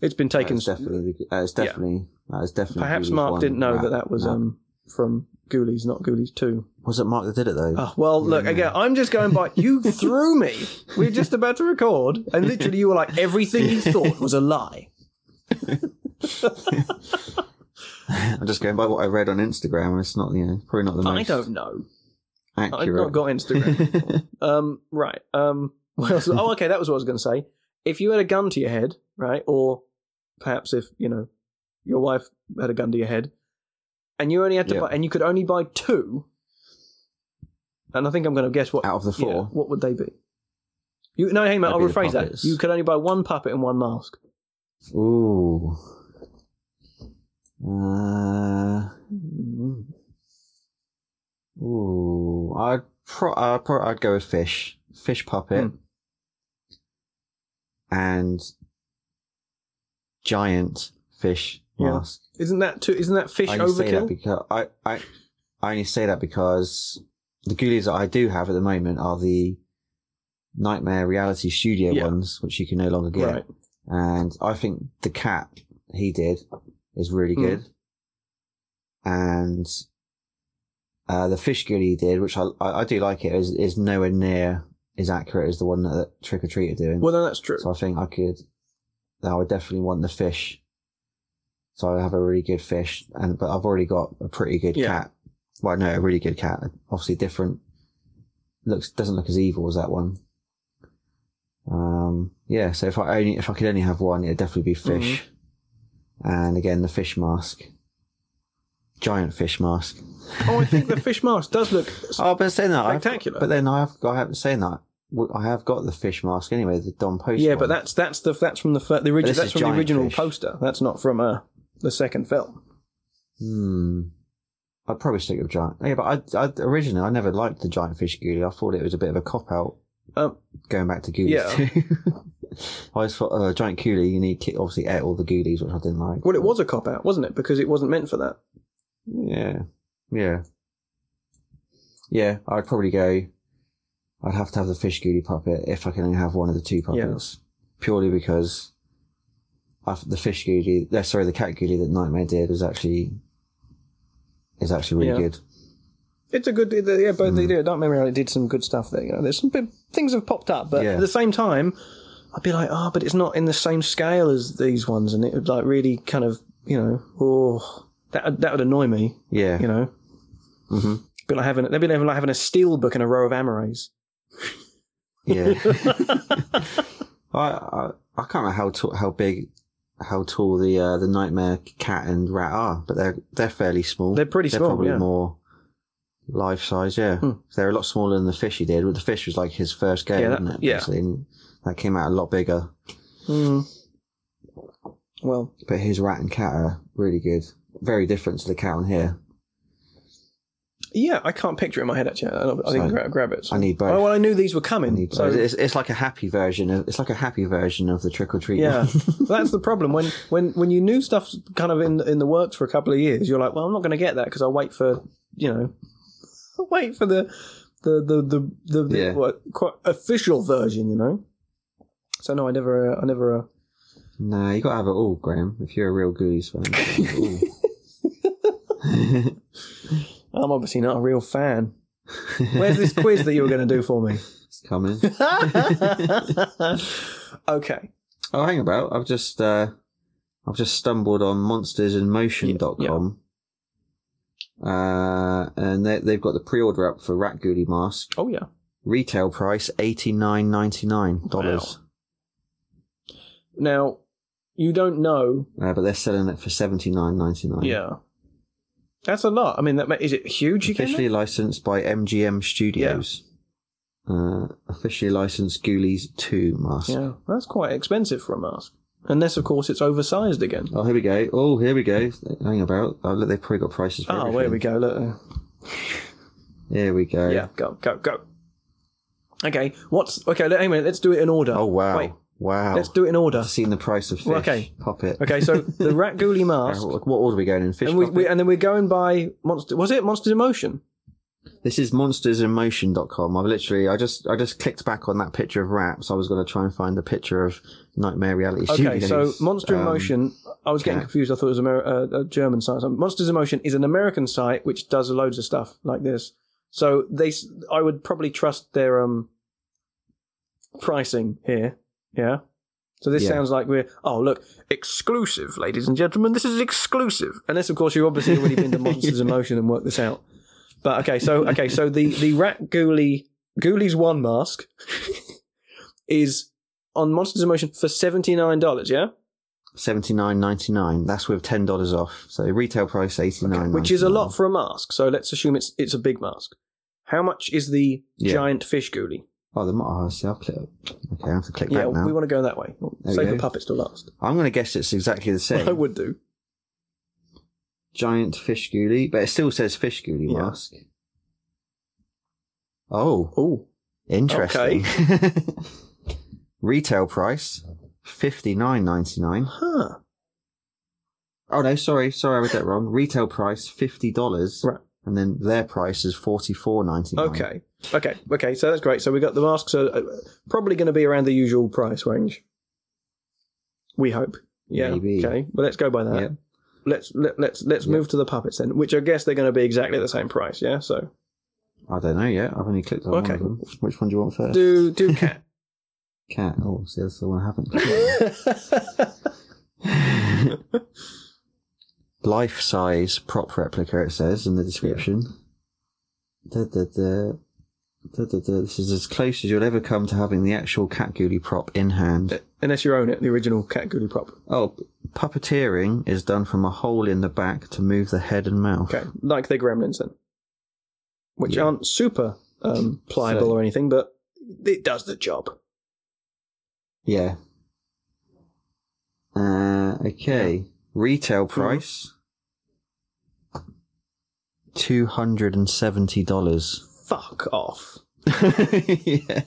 It's been taken. That's definitely. That is definitely. That is definitely. Perhaps Ghoulies Mark one didn't know rat- that that was rat. um from Ghoulies, not Ghoulies two. Was it Mark that did it though? Oh, well, look again. I'm just going by. You (laughs) threw me. We are just about to record, and literally, you were like, everything you thought was a lie. (laughs) I'm just going by what I read on Instagram. It's not, you know, probably not the most I don't know. Accurate. I've not got Instagram. (laughs) Um, right. Um, what else? Oh, okay. That was what I was going to say. If you had a gun to your head, right, or perhaps if you know your wife had a gun to your head, and you only had to Yeah. buy, and you could only buy two, and I think I'm going to guess what Out of the yeah, four, what would they be? You no, hey mate, I'll That'd be the rephrase that. You could only buy one puppet and one mask. ooh, uh, ooh, I'd pro- I'd, pro- I'd go with fish, fish puppet, Hmm. and giant fish Yeah. mask. Isn't that too? Isn't that fish I only say that overkill? because I, I I only say that because the ghoulies that I do have at the moment are the Nightmare Reality Studio Yeah. ones, which you can no longer get. Right. And I think the cat he did is really Mm. good. And uh, the fish ghoulie he did, which I, I I do like it, is is nowhere near as accurate as the one that Trick or Treat are doing. Well, then that's true. So I think I could. I would definitely want the fish. So I have a really good fish, and but I've already got a pretty good Yeah. cat. Well, no, a really good cat. Obviously different. Looks doesn't look as evil as that one. Um, yeah. So if I only if I could only have one, it'd definitely be fish. Mm-hmm. And again, the fish mask, giant fish mask. oh, I think the (laughs) fish mask does look Oh, but saying that, I've- spectacular. but then I have I haven't saying that. I have got the fish mask anyway, the Don Post. yeah, one. but that's that's the that's from the fir- the original that's from the original fish. poster. That's not from uh, the second film. Hmm. I'd probably stick with giant. Yeah, but I, I originally I never liked the giant fish ghoulie. I thought it was a bit of a cop out Um, going back to ghoulies Yeah. too. (laughs) I just thought, uh, giant ghoulie, you need to obviously ate all the goodies, which I didn't like. Well, it was a cop out, wasn't it? Because it wasn't meant for that. Yeah. Yeah. Yeah, I'd probably go, I'd have to have the fish ghoulie puppet if I can only have one of the two puppets. Purely because the fish ghoulie, uh, sorry, the cat ghoulie that Nightmare did was actually, is actually really Yeah. good. It's a good, yeah, but they did. Don't remember, did some good stuff there. You know, there's some big things have popped up, but Yeah. at the same time, I'd be like, oh, but it's not in the same scale as these ones, and it would like really kind of, you know, oh, that that would annoy me. Yeah. You know, hmm be like having they'd be like having a steel book and a row of Amarays. Yeah. (laughs) I, I I can't remember how tall, how big, how tall the uh, the nightmare cat and rat are, but they're they're fairly small. They're pretty They're small, probably yeah. more life size. Yeah, Hmm. they're a lot smaller than the fish he did. But the fish was like his first game, Yeah, that- wasn't it? yeah. and that came out a lot bigger. Mm. Well, But his rat and cat are really good. Very different to the cat on here. Yeah, I can't picture it in my head actually. I, I didn't So, gra- grab it. I need both. Oh well, I knew these were coming. need so. It's, it's like a happy version of it's like a happy version of the trick or treat. Yeah, (laughs) that's the problem. When when when you knew stuff's kind of in in the works for a couple of years, you're like, well, I'm not going to get that because I'll wait for you know, I'll (laughs) wait for the the the the the, the Yeah. what quite official version, you know. So no, I never, uh, I never. Uh, No, you got to have it all, Graham. If you're a real Ghoulies fan, (laughs) you gotta have it all. I'm obviously not a real fan. (laughs) Where's this quiz that you were going to do for me? it's coming. (laughs) okay. Oh, hang about. I've just uh, I've just stumbled on monstersinmotion.com. Uh, and they, they've got the pre-order up for Rat Ghoulie mask. Oh yeah. Retail price eighty nine ninety nine dollars, Now, you don't know. uh, but they're selling it for seventy nine ninety nine. Yeah. That's a lot. I mean, that ma- is it huge? Again? officially licensed by MGM Studios. Uh, officially licensed Ghoulies two mask. Yeah, that's quite expensive for a mask. Unless, of course, it's oversized again. Oh, here we go. Oh, here we go. Hang about. Oh, look, they've probably got prices for Oh, everything. there we go. Look. Here we go. Yeah, go, go, go. Okay, what's okay? Hang on. Let's do it in order. Oh wow. Wait, Wow. let's do it in order. I've seen the price of fish. Okay. Pop it. Okay, so (laughs) the Rat Ghoulie mask, What order are we going in? Fish and we, we and then we're going by monster. Was it Monsters in Motion? This is monstersinmotion.com. I've literally, I just, I just clicked back on that picture of rats. I was going to try and find the picture of Nightmare Reality Okay, Studios. so Monster in Um, Motion. I was getting yeah. confused. I thought it was Amer- uh, a German site. So Monsters in Motion is an American site which does loads of stuff like this. So they, I would probably trust their um pricing here. Yeah. So this Yeah. sounds like we're oh look exclusive, ladies and gentlemen. This is exclusive. Unless of course you've obviously already been to (laughs) Monsters in Motion and worked this out. But okay, so okay, so the the Rat Ghoulie Ghoulie's one mask is on Monsters in Motion for seventy nine dollars. Yeah. Seventy nine ninety nine. That's with ten dollars off. So retail price eighty nine. which is a lot for a mask. So let's assume it's it's a big mask. How much is the Yeah. giant fish ghoulie? Oh, the oh, see, I'll click. Okay, I have to click Yeah, back now. we want to go that way. Oh, there Save the puppets till last. I'm going to guess it's exactly the same. (laughs) I would do. Giant fish ghoulie, but it still says fish ghoulie Yeah. mask. Oh, Oh, interesting. (laughs) Retail price fifty nine ninety nine. huh. Oh no, sorry, sorry, I read that wrong. Retail price fifty dollars, Right. and then their price is forty four ninety nine. Okay. Okay. Okay. So that's great. So we got the masks are uh, probably going to be around the usual price range. We hope. Yeah. Maybe. Okay. Well, let's go by that. Yep. Let's let, let's let's Yep. move to the puppets then, which I guess they're going to be exactly the same price. Yeah. So I don't know yet. I've only clicked on Okay. one of them. Which one do you want first? do do cat. (laughs) Cat. Oh, see, that's the one I haven't. (laughs) Life size prop replica. It says in the description. Da, da, da. This is as close as you'll ever come to having the actual Cat Ghoulie prop in hand. Uh, unless you own it, the original Cat Ghoulie prop. Oh, puppeteering is done from a hole in the back to move the head and mouth. Okay, like the gremlins then. Which yeah. aren't super um, pliable so, or anything, but it does the job. Yeah. Uh, okay. Yeah. Retail hmm. price $270. Fuck off. (laughs) yeah.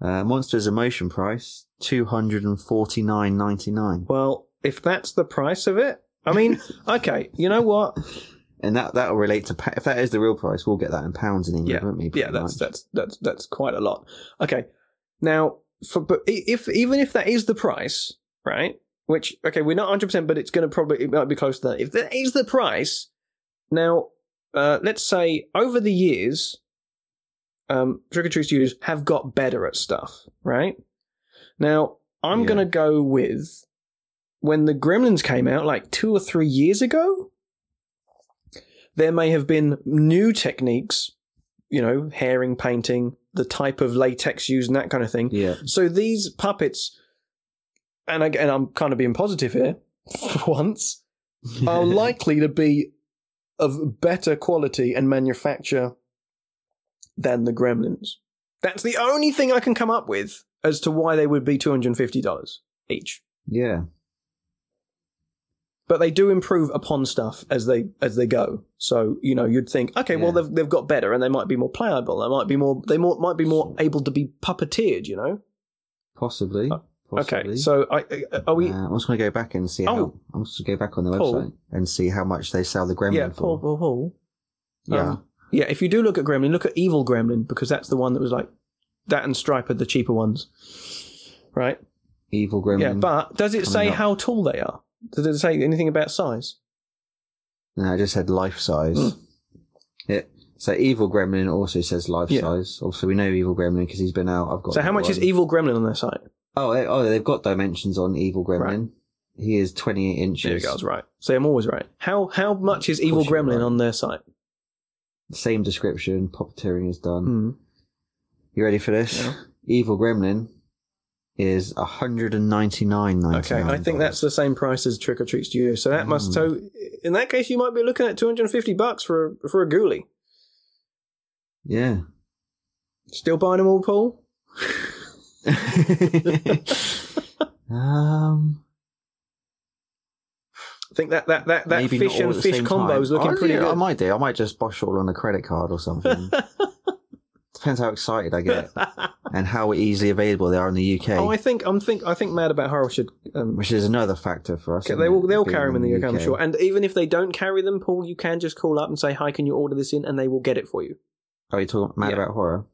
Uh, Monsters in Motion price two hundred and forty nine ninety nine, Well, if that's the price of it, I mean, (laughs) okay, you know what? and that that will relate to pa- if that is the real price, we'll get that in pounds in England, Yeah, won't we? Yeah, that's much? that's that's that's quite a lot. Okay, now for but if even if that is the price, right? Which okay, we're not hundred percent, but it's going to probably it might be close to that. If that is the price, now uh, let's say over the years, um, Trick or Treat Studios have got better at stuff, right? Now I'm Yeah. going to go with when the Gremlins came out, like two or three years ago. There may have been new techniques you know, herring painting, the type of latex used, and that kind of thing. yeah, So these puppets, and again, I'm kind of being positive here for (laughs) once, are (laughs) likely to be of better quality and manufacture than the Gremlins. That's the only thing I can come up with as to why they would be $250 each. yeah, But they do improve upon stuff as they as they go. So you know you'd think, okay, well they've they've got better and they might be more playable. They might be more they more, might be more able to be puppeteered. You know. possibly. possibly. Okay, so I, I- are we? Uh, I'm just going to go back and see Oh. how. I'm just going to go back on the Paul. website and see how much they sell the Gremlin yeah, for. Paul, Paul, Paul. yeah, Um, yeah. If you do look at Gremlin, look at Evil Gremlin because that's the one that was like that and Stripe are the cheaper ones, right? Evil Gremlin. Yeah, but does it say up. how tall they are? Does it say anything about size? No, I just said life size. Mm. Yeah. So Evil Gremlin also says life Yeah. size. Obviously, we know Evil Gremlin because he's been out. I've got. So how much is. Evil Gremlin on their site? Oh, they- oh, they've got dimensions on Evil Gremlin. He is 28 inches. There you go. I was right. So I'm always right. How how much is Evil Gremlin right. on their site? Same description. Puppeteering is done. Hmm. You ready for this? Yeah. Evil Gremlin is 199.99. Okay, I think that's the same price as Trick or Treat Studio. So that must Mm. so in that case you might be looking at 250 bucks for a, for a ghoulie. Yeah. Still buying them all, Paul? (laughs) um. I think that that that, that maybe fish and fish combo time. is looking I, pretty yeah, I good. might do. I might just bosh all on a credit card or something. (laughs) Depends how excited I get (laughs) and how easily available they are in the UK, oh, I think I'm think I think Mad About Horror should. Um, which is another factor for us. they will they'll carry them in the UK, I'm sure. And even if they don't carry them, Paul, you can just call up and say, "Hi, can you order this in?" and they will get it for you. Are you talking mad Yeah. about horror?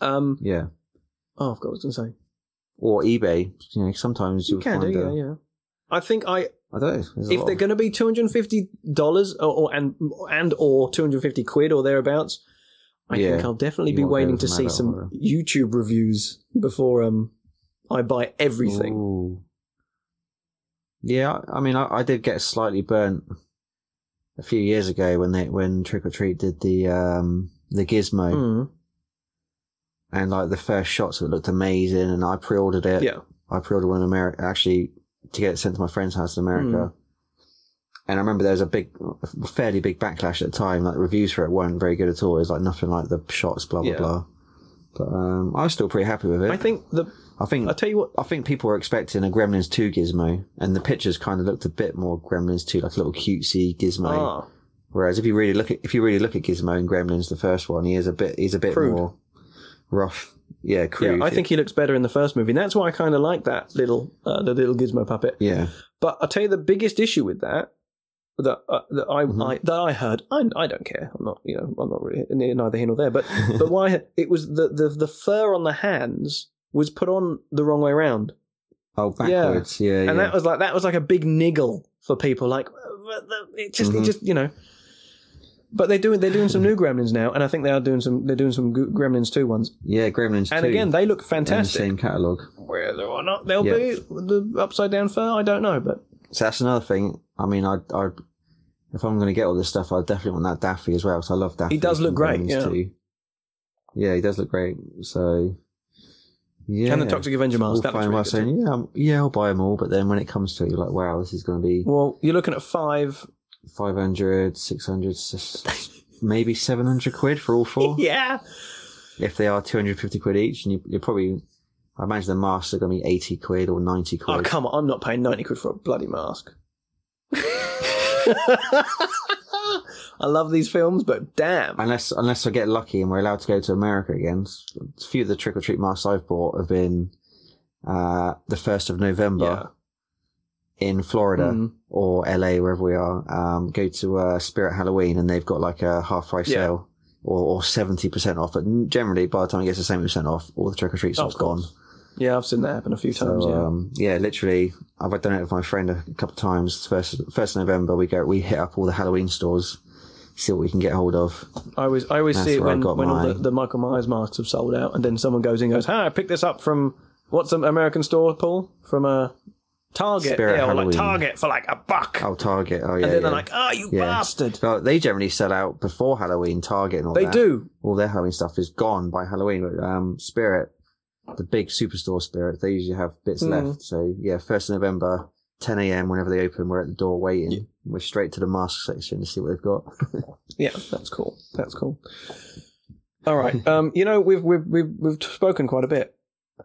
Um, Yeah. oh, I've got what I was going to say. Or eBay. You know, sometimes You can find do, a, yeah, yeah. I think I I don't know. there's if they're of- going to be two hundred and fifty dollars or, and and or two hundred fifty quid or thereabouts, I Yeah. think I'll definitely be waiting to see some. YouTube reviews before um I buy everything. Ooh. Yeah, I I mean, I, I did get slightly burnt a few years ago when they when Trick or Treat did the um the Gizmo Mm, and like the first shots of it looked amazing, and I pre-ordered it. yeah, I pre-ordered one in America actually to get it sent to my friend's house in America. And I remember there was a big, fairly big backlash at the time. Like reviews for it weren't very good at all. It was like nothing like the shots, blah blah Yeah. blah. But um, I was still pretty happy with it. I think the I think I tell you what, I think people were expecting a Gremlins 2 gizmo, and the pictures kind of looked a bit more Gremlins 2, like a little cutesy gizmo. ah, Whereas if you really look at if you really look at Gizmo and Gremlins, the first one, he is a bit he's a bit Crude. more rough. Yeah, yeah, I think he looks better in the first movie, and that's why I kind of like that little uh, the little gizmo puppet. yeah, But I'll tell you the biggest issue with that that uh, that I, Mhm. I that I heard. I, I don't care. I'm not you know I'm not really neither here nor there. But (laughs) but why it was the, the the fur on the hands was put on the wrong way around, oh backwards. Yeah, yeah. and that was like that was like a big niggle for people. Like it just it Mhm. just you know. But they're doing they're doing some new Gremlins now, and I think they are doing some they're doing some Gremlins two ones, yeah, Gremlins and 2 again they look in the fantastic. same catalogue. Whether or not they'll Yeah. be the upside down fur, I don't know, but So that's another thing. I mean, I I if I'm going to get all this stuff, I definitely want that Daffy as well. So I love Daffy. He does look great, Gremlins yeah. 2. Yeah, he does look great. So yeah, and the Toxic Avenger mask. That looks fine really well saying, yeah, I'm- yeah, I'll buy them all. But then when it comes to it, you're like, wow, this is going to be Well, you're looking at five 500, 600, s- maybe 700 quid for all four. (laughs) yeah. If they are 250 quid each, and you, you're probably, I imagine the masks are going to be 80 quid or 90 quid. Oh, come on. I'm not paying 90 quid for a bloody mask. (laughs) I love these films, but damn. unless unless I get lucky and we're allowed to go to America again. A few of the trick or treat masks I've bought have been uh, the first of November in Florida Mm. or LA, wherever we are. Um, go to uh, Spirit Halloween and they've got like a half price Yeah. sale or seventy percent off. But generally, by the time it gets to seventy percent off, all the trick or treat Oh, stuff's gone. Yeah, I've seen that happen a few times. So yeah. um, yeah, literally, I've done it with my friend a couple of times. First, first of November, we go, we hit up all the Halloween stores, see what we can get hold of. I always, I always That's see it when, when all the, the Michael Myers masks have sold out, and then someone goes in and goes, "Hi, I picked this up from what's an American store, Paul? From a Target, Spirit yeah, or like Target for like a buck." Oh, Target. Oh yeah. and then yeah. they're like, "Oh, you Yeah. bastard!" Well, they generally sell out before Halloween. Target and all They that. do. All their Halloween stuff is gone by Halloween. But um, Spirit, the big superstore Spirit, they usually have bits Mm. left. So yeah, first of November, 10 a.m. Whenever they open, we're at the door waiting. We're straight to the mask section to see what they've got. (laughs) Yeah, that's cool. That's cool. All right. Um, you know, we've we've we've we've spoken quite a bit,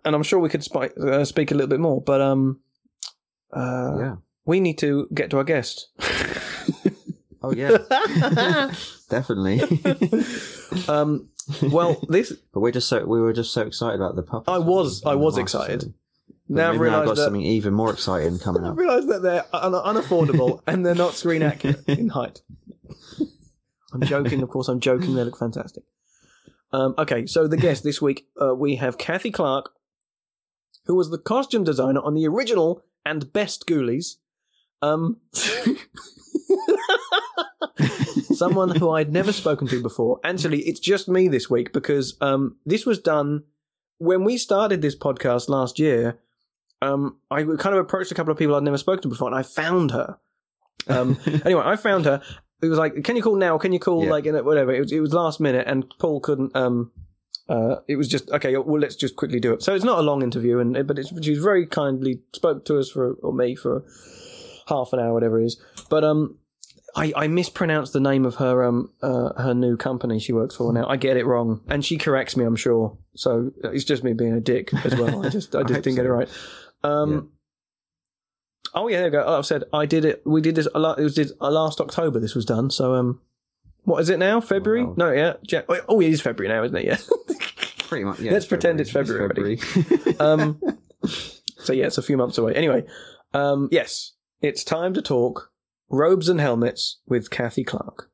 and I'm sure we could spi- uh, speak a little bit more, but um, uh, yeah. we need to get to our guest. (laughs) Oh yeah, (laughs) definitely. (laughs) um, well, this But we're just so we were just so excited about the puppets. I was- I was masks, excited. so- now I've We've now realised got that something even more exciting coming I've realised that they're un- unaffordable and they're not screen accurate in height. I'm joking, of course. I'm joking. They look fantastic. Um, okay, so the guest this week uh, we have Kathy Clark, who was the costume designer on the original and best Ghoulies. Um, (laughs) someone who I'd never spoken to before. Actually, it's just me this week because um, this was done when we started this podcast last year. Um, I kind of approached a couple of people I'd never spoken to before, and I found her. Um, (laughs) anyway, I found her. It was like, "Can you call now? Can you call Yeah. like whatever?" It was, it was last minute, and Paul couldn't. Um, uh, it was just okay. Well, let's just quickly do it. So it's not a long interview, and but it's, she was very kindly spoke to us for or me for half an hour, whatever it is. But um, I, I mispronounced the name of her um uh, her new company she works for now. I get it wrong, and she corrects me. I'm sure. So it's just me being a dick as well. I just I (laughs) I just hope didn't get it right. Um. Oh yeah, there you go. Oh, I've said I did it. We did this. a lot- It was did uh, last October. This was done. So um, what is it now? February? Wow. No, yeah. Ja- oh, it is February now, isn't it? Yeah. (laughs) Pretty much. Yeah, Let's pretend it's February um, (laughs) so yeah, it's a few months away. Anyway, um, yes, it's time to talk robes and helmets with Kathy Clark.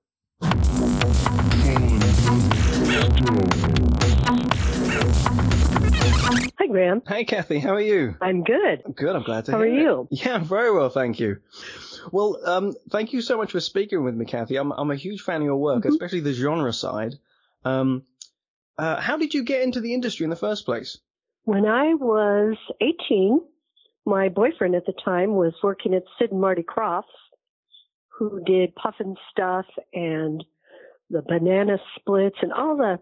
Graham. Hey, Kathy, how are you? I'm good. Good. I'm glad to How hear are it. you? Yeah, very well, thank you. Well, um, thank you so much for speaking with me, Kathy. I'm I'm a huge fan of your work, Mhm. especially the genre side. Um, uh, how did you get into the industry in the first place? When I was 18, my boyfriend at the time was working at Sid and Marty Krofft's, who did Puffin Stuff and the Banana Splits and all the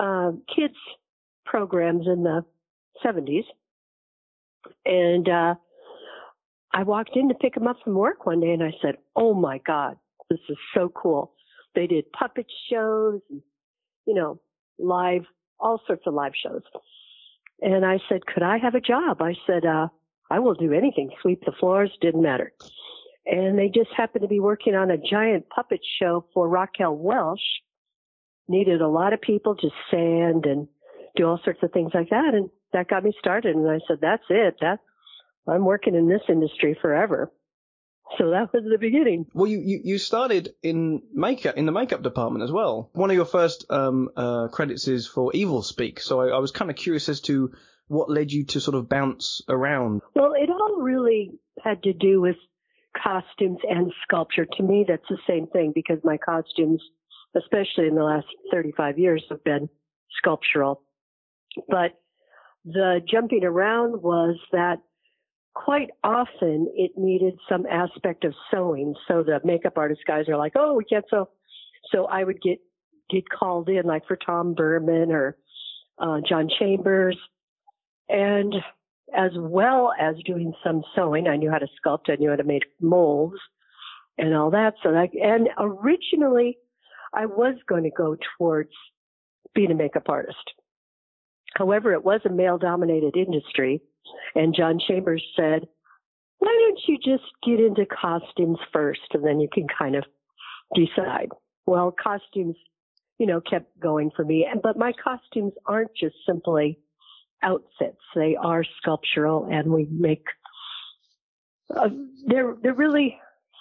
uh, kids programs in the 70s. And uh, I walked in to pick him up from work one day and I said, Oh my God, this is so cool. They did puppet shows, and, you know, live, all sorts of live shows. And I said, could I have a job? I said, uh, I will do anything. Sweep the floors, didn't matter. And they just happened to be working on a giant puppet show for Raquel Welch. Needed a lot of people to sand and do all sorts of things like that. And that got me started. And I said, that's it. That I'm working in this industry forever. So that was the beginning. Well, you, you, you started in makeup in the makeup department as well. One of your first um, uh, credits is for Evilspeak, so I, I was kind of curious as to what led you to sort of bounce around. Well, it all really had to do with costumes and sculpture. To me, that's the same thing because my costumes, especially in the last 35 years, have been sculptural. But the jumping around was that quite often it needed some aspect of sewing. So the makeup artist guys are like, oh, we can't sew. So I would get, get called in like for Tom Burman or uh, John Chambers. And as well as doing some sewing. I knew how to sculpt. I knew how to make molds and all that. So that, and originally I was going to go towards being a makeup artist. However, it was a male dominated industry and John Chambers said, why don't you just get into costumes first and then you can kind of decide. Well, costumes, you know, kept going for me. But my costumes aren't just simply outfits. They are sculptural and we make, uh, they're, they're really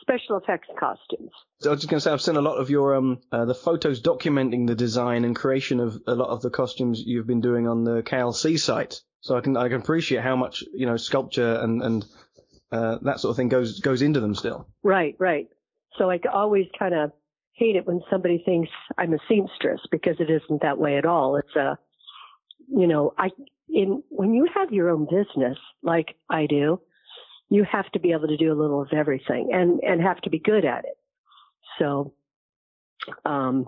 special effects costumes. So I was just going to say, I've seen a lot of your um uh, the photos documenting the design and creation of a lot of the costumes you've been doing on the KLC site. So I can I can appreciate how much you know sculpture and and uh, that sort of thing goes goes into them still. Right, right. So I always kind of hate it when somebody thinks I'm a seamstress because it isn't that way at all. It's a, you know, I in when you have your own business like I do, you have to be able to do a little of everything and and have to be good at it. So, um,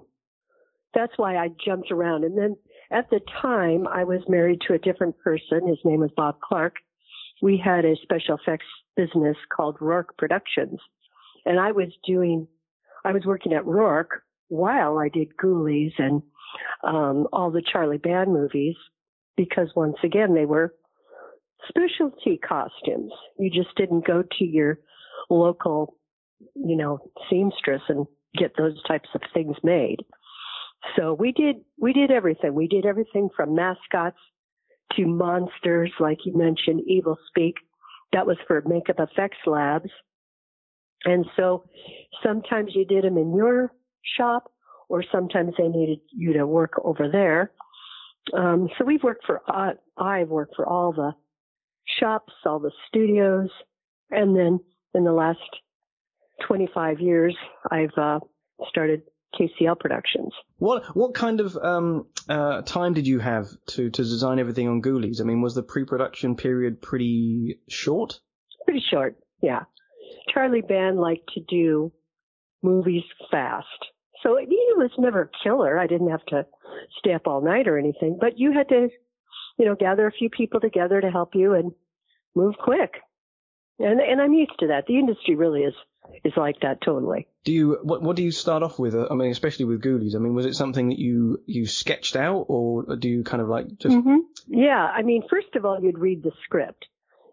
that's why I jumped around. And then at the time, I was married to a different person. His name was Bob Clark. We had a special effects business called Rourke Productions, and I was doing, I was working at Rourke while I did Ghoulies and um, all the Charlie Band movies because once again they were specialty costumes. You just didn't go to your local, you know, seamstress and get those types of things made. So we did we did everything. We did everything from mascots to monsters, like you mentioned, Evil Speak. That was for makeup effects labs. And so sometimes you did them in your shop, or sometimes they needed you to work over there. Um, so we've worked for uh, I've worked for all the shops, all the studios, and then in the last 25 years, I've uh, started KCL Productions. What what kind of um, uh, time did you have to, to design everything on Ghoulies? I mean, was the pre-production period pretty short? Pretty short, yeah. Charlie Band liked to do movies fast. So it, it was never a killer. I didn't have to stay up all night or anything, but you had to you know, gather a few people together to help you and move quick. And and I'm used to that. The industry really is is like that totally. Do you what what do you start off with? I mean, especially with Ghoulies. I mean, was it something that you you sketched out, or do you kind of like just? Mm-hmm. Yeah, I mean, first of all, you'd read the script,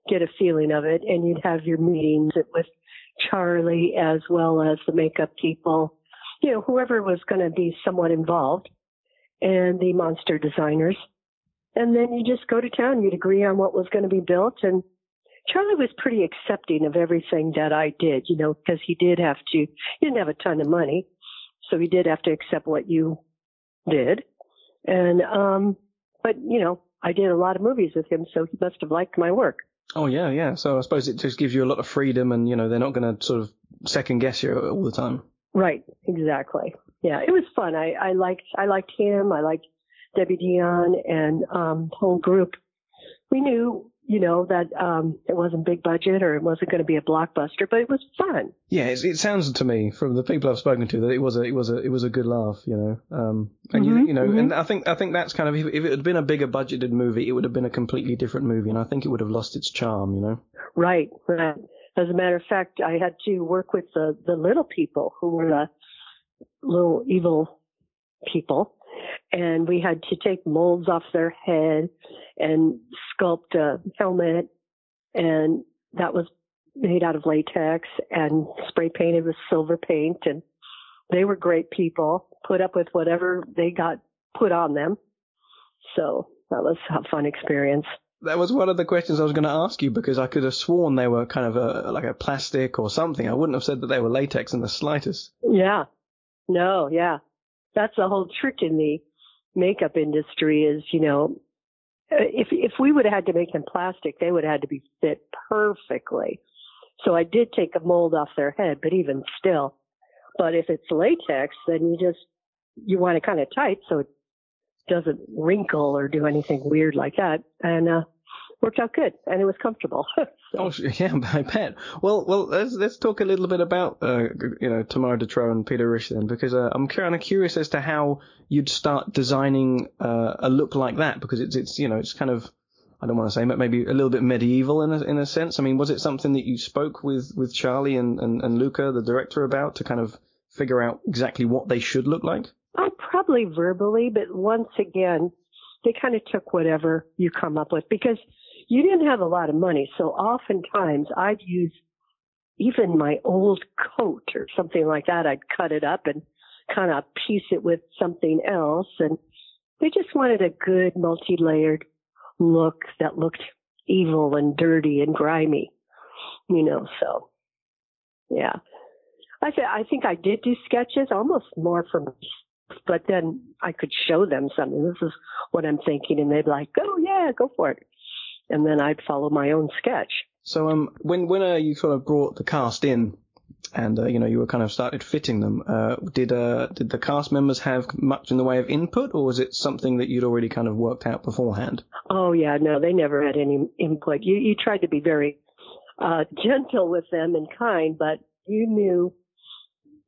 get a feeling of it, and you'd have your meetings with Charlie as well as the makeup people, you know, whoever was going to be somewhat involved, and the monster designers and then you just go to town. You'd agree on what was going to be built. And Charlie was pretty accepting of everything that I did, you know, because he did have to, he didn't have a ton of money. So he did have to accept what you did. And, um, but, you know, I did a lot of movies with him, so he must have liked my work. Oh yeah, yeah. So I suppose it just gives you a lot of freedom, and you know they're not going to sort of second guess you all the time. Right. Exactly. Yeah, it was fun. I I liked I liked him. I liked Debbie Dion and um, whole group, we knew, you know, that um, it wasn't big budget or it wasn't going to be a blockbuster, but it was fun. Yeah, it sounds to me from the people I've spoken to that it was a it was a it was a good laugh, you know. Um, and mm-hmm, you, you know, mm-hmm. and I think I think that's kind of if, if it had been a bigger budgeted movie, it would have been a completely different movie, and I think it would have lost its charm, you know. Right, right. As a matter of fact, I had to work with the the little people who were the little evil people and we had to take molds off their head and sculpt a helmet and that was made out of latex and spray painted with silver paint and they were great people put up with whatever they got put on them so that was a fun experience that was one of the questions I was going to ask you because I could have sworn they were kind of a like a plastic or something. I wouldn't have said that they were latex in the slightest. Yeah. No, yeah. That's the whole trick in the makeup industry is, you know, if if we would have had to make them plastic, they would have had to be fit perfectly. So I did take a mold off their head, but even still. But if it's latex, then you just you want it kind of tight so it doesn't wrinkle or do anything weird like that. And uh worked out good and it was comfortable. (laughs) so. Oh yeah, (laughs) I bet. Well, well, let's let's talk a little bit about uh, you know Tamara De Treaux and Peter Risch then, because uh, I'm kind of curious as to how you'd start designing uh, a look like that, because it's it's you know it's kind of I don't want to say maybe a little bit medieval in a, in a sense. I mean, was it something that you spoke with with Charlie and, and, and Luca, the director, about to kind of figure out exactly what they should look like? Uh, probably verbally, but once again, they kind of took whatever you come up with because you didn't have a lot of money. So oftentimes I'd use even my old coat or something like that, I'd cut it up and kind of piece it with something else. And they just wanted a good multi-layered look that looked evil and dirty and grimy, you know, so yeah. I th- I think I did do sketches almost more for but then I could show them something. This is what I'm thinking, and they'd be like, "Oh yeah, go for it," and then I'd follow my own sketch. So um, when when uh, you sort of brought the cast in, and uh, you know you were kind of started fitting them, uh, did uh did the cast members have much in the way of input, or was it something that you'd already kind of worked out beforehand? Oh yeah, no, they never had any input. You you tried to be very uh, gentle with them and kind, but you knew,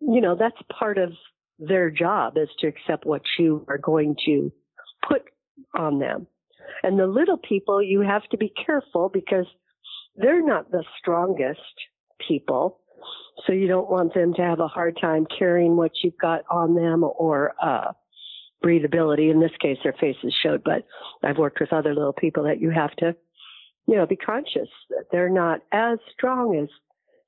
you know, that's part of their job is to accept what you are going to put on them. And the little people, you have to be careful because they're not the strongest people. So you don't want them to have a hard time carrying what you've got on them or, uh, breathability. In this case, their faces showed, but I've worked with other little people that you have to, you know, be conscious that they're not as strong as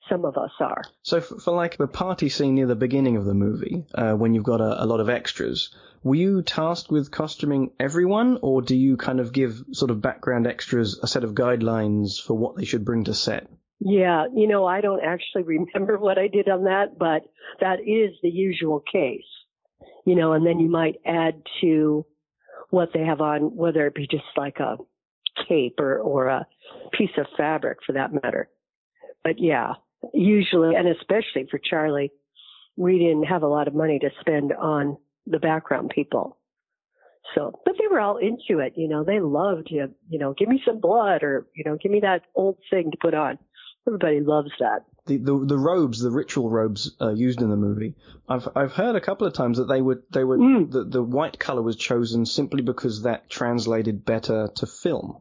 some of us are. So for, for like the party scene near the beginning of the movie, uh, when you've got a, a lot of extras, were you tasked with costuming everyone, or do you kind of give sort of background extras a set of guidelines for what they should bring to set? Yeah, you know, I don't actually (laughs) remember what I did on that, but that is the usual case. You know, and then you might add to what they have on, whether it be just like a cape or, or a piece of fabric for that matter. But yeah, usually, and especially for Charlie, we didn't have a lot of money to spend on the background people. So, but they were all into it. You know, they loved you. You know, give me some blood or you know, give me that old thing to put on. Everybody loves that. The, the the robes, the ritual robes uh, used in the movie. I've I've heard a couple of times that they were they were Mm. the the white color was chosen simply because that translated better to film.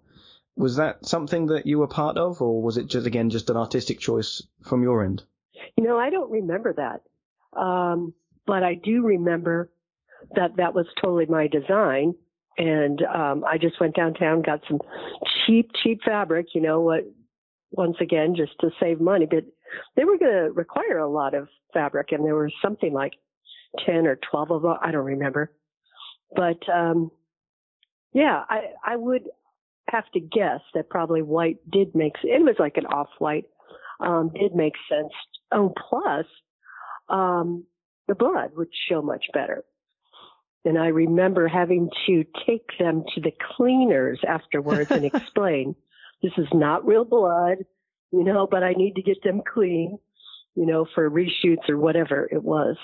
Was that something that you were part of, or was it just again just an artistic choice from your end? You know, I don't remember that. Um, but I do remember that that was totally my design. And, um, I just went downtown, got some cheap, cheap fabric, you know, what, once again, just to save money, but they were going to require a lot of fabric and there was something like 10 or 12 of them. I don't remember. But, um, yeah, I, I would have to guess that probably white did make, it was like an off white, um, did make sense. Oh, plus, um, the blood would show much better. And I remember having to take them to the cleaners afterwards and (laughs) explain, this is not real blood, you know, but I need to get them clean, you know, for reshoots or whatever it was.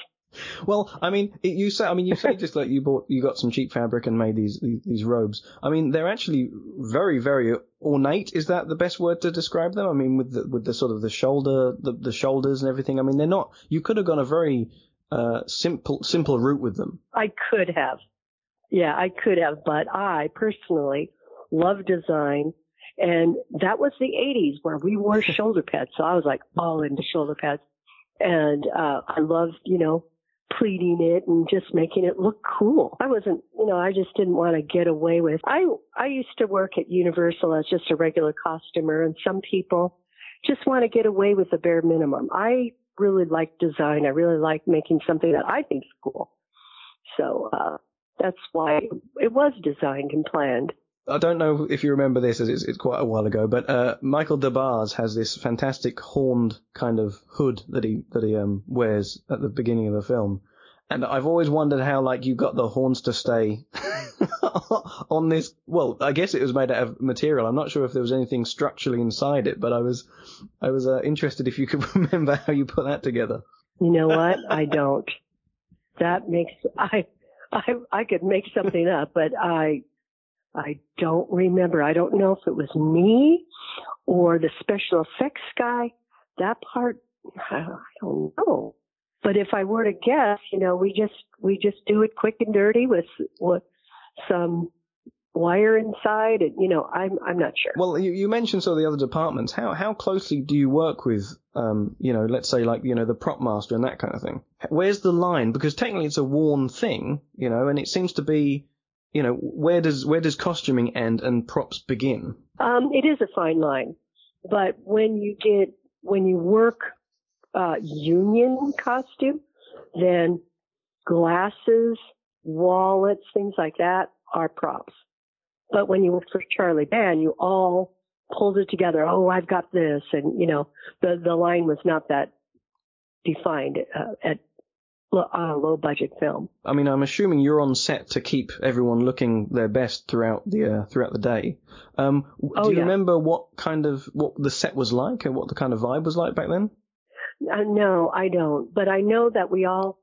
Well, I mean, it, you say, I mean, you say just like you bought, you got some cheap fabric and made these, these these robes. I mean, they're actually very, very ornate. Is that the best word to describe them? I mean, with the with the sort of the shoulder, the the shoulders and everything. I mean, they're not. You could have gone a very uh, simple simple route with them. I could have. Yeah, I could have, but I personally love design. And that was the 80s where we wore (laughs) shoulder pads. So I was like all into shoulder pads. And, uh, I loved, you know, pleating it and just making it look cool. I wasn't, you know, I just didn't want to get away with. I I used to work at Universal as just a regular costumer and some people just want to get away with the bare minimum. I really like design. I really like making something that I think is cool. So, uh that's why it was designed and planned. I don't know if you remember this, as it's, it's quite a while ago, but uh, Michael Des Barres has this fantastic horned kind of hood that he that he um, wears at the beginning of the film, and I've always wondered how like you got the horns to stay (laughs) on this. Well, I guess it was made out of material. I'm not sure if there was anything structurally inside it, but I was I was uh, interested if you could (laughs) remember how you put that together. You know what? I don't. That makes I I I could make something up, but I I don't remember. I don't know if it was me or the special effects guy. That part I don't know. But if I were to guess, you know, we just we just do it quick and dirty with some wire inside and you know, I'm I'm not sure. Well, you, you mentioned some of the other departments. How how closely do you work with, um, you know, let's say like you know the prop master and that kind of thing? Where's the line? Because technically it's a worn thing, you know, and it seems to be, you know, where does where does costuming end and props begin? Um, it is a fine line, but when you get when you work uh, union costume, then glasses, wallets, things like that are props. But when you worked for Charlie Band, you all pulled it together. Oh, I've got this, and you know the the line was not that defined uh, at on a low budget film. I mean, I'm assuming you're on set to keep everyone looking their best throughout the uh, throughout the day. Um, Oh, do you yeah. remember what kind of what the set was like and what the kind of vibe was like back then? Uh, no, I don't. But I know that we all,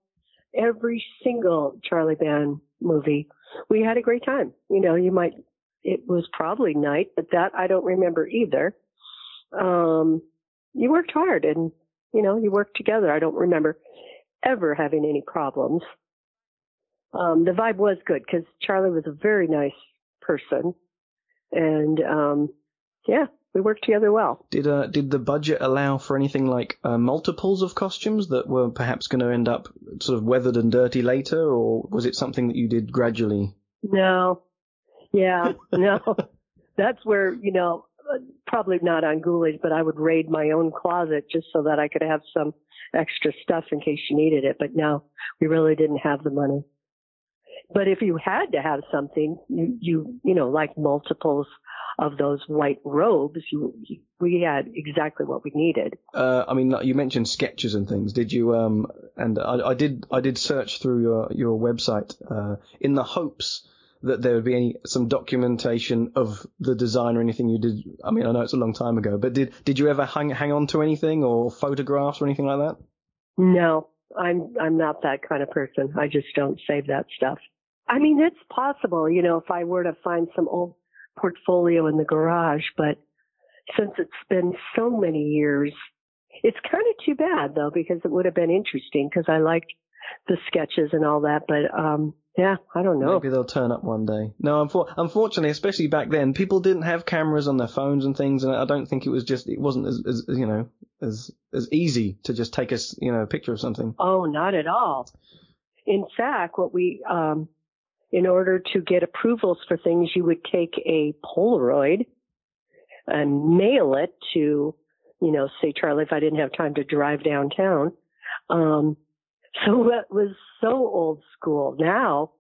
every single Charlie Band movie, we had a great time. You know, you might, it was probably night, but that I don't remember either. Um, you worked hard and, you know, you worked together. I don't remember ever having any problems. Um, the vibe was good because Charlie was a very nice person. And, um, yeah, we worked together well. Did uh, did the budget allow for anything like uh, multiples of costumes that were perhaps going to end up sort of weathered and dirty later, or was it something that you did gradually? No. Yeah, (laughs) no. That's where, you know, uh, probably not on Ghoulies, but I would raid my own closet just so that I could have some extra stuff in case you needed it. But no, we really didn't have the money. But if you had to have something, you, you, you know, like multiples of those white robes, you, you we had exactly what we needed. Uh, I mean, you mentioned sketches and things. Did you? Um, and I, I did. I did search through your your website uh, in the hopes that there would be any some documentation of the design or anything you did. I mean, I know it's a long time ago, but did did you ever hang hang on to anything or photographs or anything like that? No, I'm I'm not that kind of person. I just don't save that stuff. I mean, it's possible, you know, if I were to find some old portfolio in the garage, but since it's been so many years, it's kind of too bad though because it would have been interesting because I liked the sketches and all that, but um yeah, I don't know. Maybe they'll turn up one day. No, unfor- unfortunately, especially back then, people didn't have cameras on their phones and things, and I don't think it was just it wasn't as, as you know as as easy to just take a you know a picture of something. Oh, not at all. In fact, what we, um, in order to get approvals for things, you would take a Polaroid and mail it to, you know, say Charlie, if I didn't have time to drive downtown. Um, so (laughs) that was so old school. Now,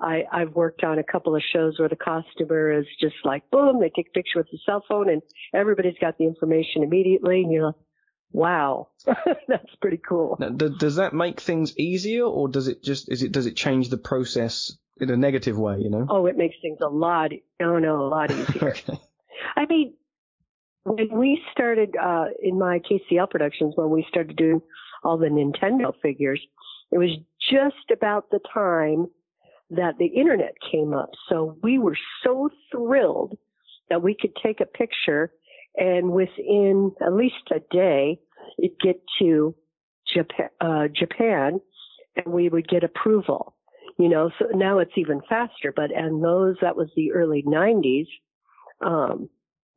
I, I've worked on a couple of shows where the costumer is just like, boom, they take a picture with the cell phone and everybody's got the information immediately. And you're like, wow, (laughs) that's pretty cool. Now, d- does that make things easier, or does it just is it does it change the process in a negative way? You know. Oh, it makes things a lot, oh no, a lot easier. (laughs) okay. I mean, when we started, uh, in my KCL productions, when we started doing all the Nintendo figures, it was just about the time that the internet came up. So we were so thrilled that we could take a picture and within at least a day, it'd get to Japan, uh, Japan and we would get approval. You know, so now it's even faster, but and those, that was the early nineties. Um,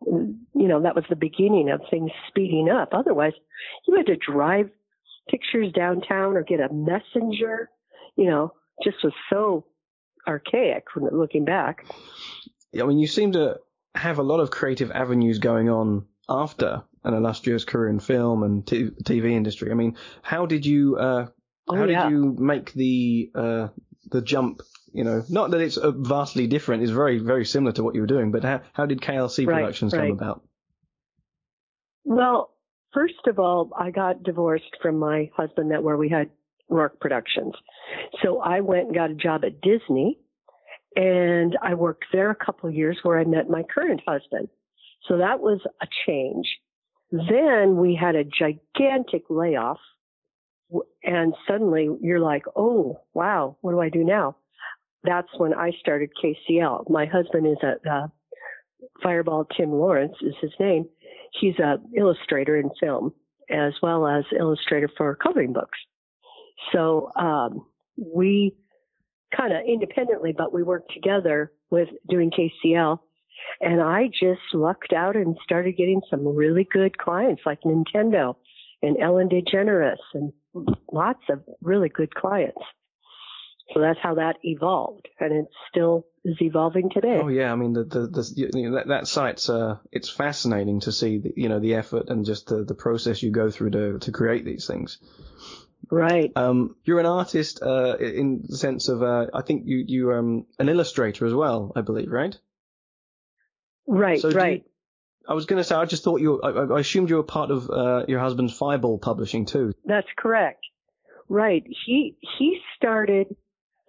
you know, that was the beginning of things speeding up. Otherwise, you had to drive pictures downtown or get a messenger, you know, just was so archaic when looking back. I mean, you seem to have a lot of creative avenues going on after an illustrious career in film and t- TV industry. I mean, how did you uh, Oh, how yeah. did you make the uh, the jump? You know, not that it's uh, vastly different. It's very very similar to what you were doing. But how how did KLC Right, Productions come about? Well, first of all, I got divorced from my husband that where we had Rourke Productions. So I went and got a job at Disney and I worked there a couple of years where I met my current husband. So that was a change. Then we had a gigantic layoff and suddenly you're like, oh, wow, what do I do now? That's when I started KCL. My husband is a, Fireball Tim Lawrence is his name. He's a illustrator in film as well as illustrator for coloring books. So um, we kind of independently, but we worked together with doing KCL. And I just lucked out and started getting some really good clients like Nintendo and Ellen DeGeneres and lots of really good clients. So that's how that evolved, and it still is evolving today. Oh yeah, I mean the the, the you know, that that site's uh it's fascinating to see the, you know the effort and just the, the process you go through to to create these things. Right. Um, you're an artist uh in the sense of uh I think you you um an illustrator as well, I believe, right? Right. So right. you- I was going to say I just thought you I, I assumed you were part of uh, your husband's Fireball Publishing too. That's correct. Right. He he started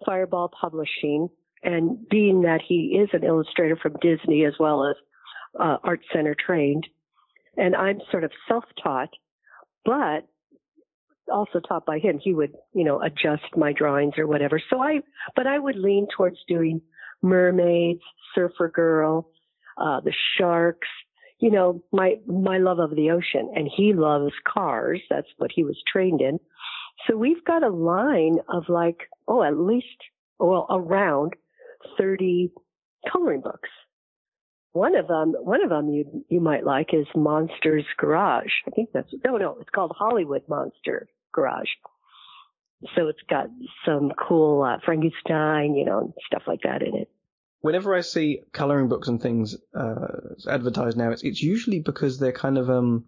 Fireball Publishing, and being that he is an illustrator from Disney as well as uh, Art Center trained, and I'm sort of self-taught, but also taught by him. He would, you know, adjust my drawings or whatever. So I, but I would lean towards doing mermaids, Surfer Girl, uh, the sharks, you know, my, my love of the ocean and he loves cars. That's what he was trained in. So we've got a line of like, oh, at least, well, around 30 coloring books. One of them, one of them you, you might like is Monsters Garage. I think that's, no, no, it's called Hollywood Monster Garage. So it's got some cool uh, Frankenstein, you know, stuff like that in it. Whenever I see coloring books and things uh, advertised now, it's it's usually because they're kind of um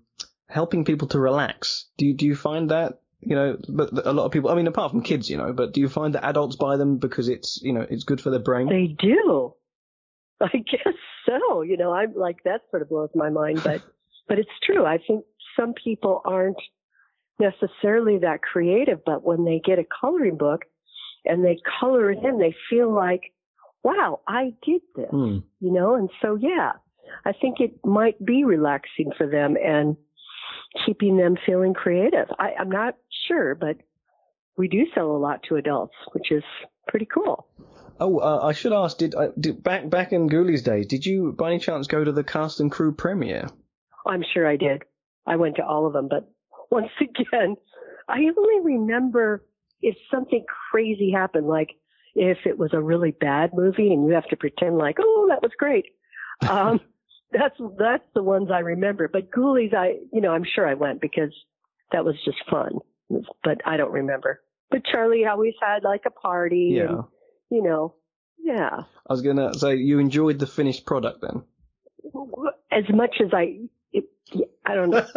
helping people to relax. Do you do you find that you know? But a lot of people, I mean, apart from kids, you know, but do you find that adults buy them because it's you know it's good for their brain? They do. (laughs) I guess so. You know, I'm like that sort of blows my mind, but (laughs) but it's true. I think some people aren't necessarily that creative, but when they get a coloring book and they color it in, they feel like, wow, I did this. Hmm. You know, and so yeah, I think it might be relaxing for them and keeping them feeling creative. I, I'm not sure, but we do sell a lot to adults, which is pretty cool. Oh, uh, I should ask. Did, uh, did back back in Ghoulies days? Did you by any chance go to the cast and crew premiere? I'm sure I did. I went to all of them, but (laughs) once again, I only remember if something crazy happened, like if it was a really bad movie and you have to pretend like, oh, that was great. Um, (laughs) that's that's the ones I remember. But Ghoulies, I you know, I'm sure I went because that was just fun. But I don't remember. But Charlie always had like a party. Yeah. And, you know, yeah. I was gonna say you enjoyed the finished product then. As much as I, it, I don't know. (laughs)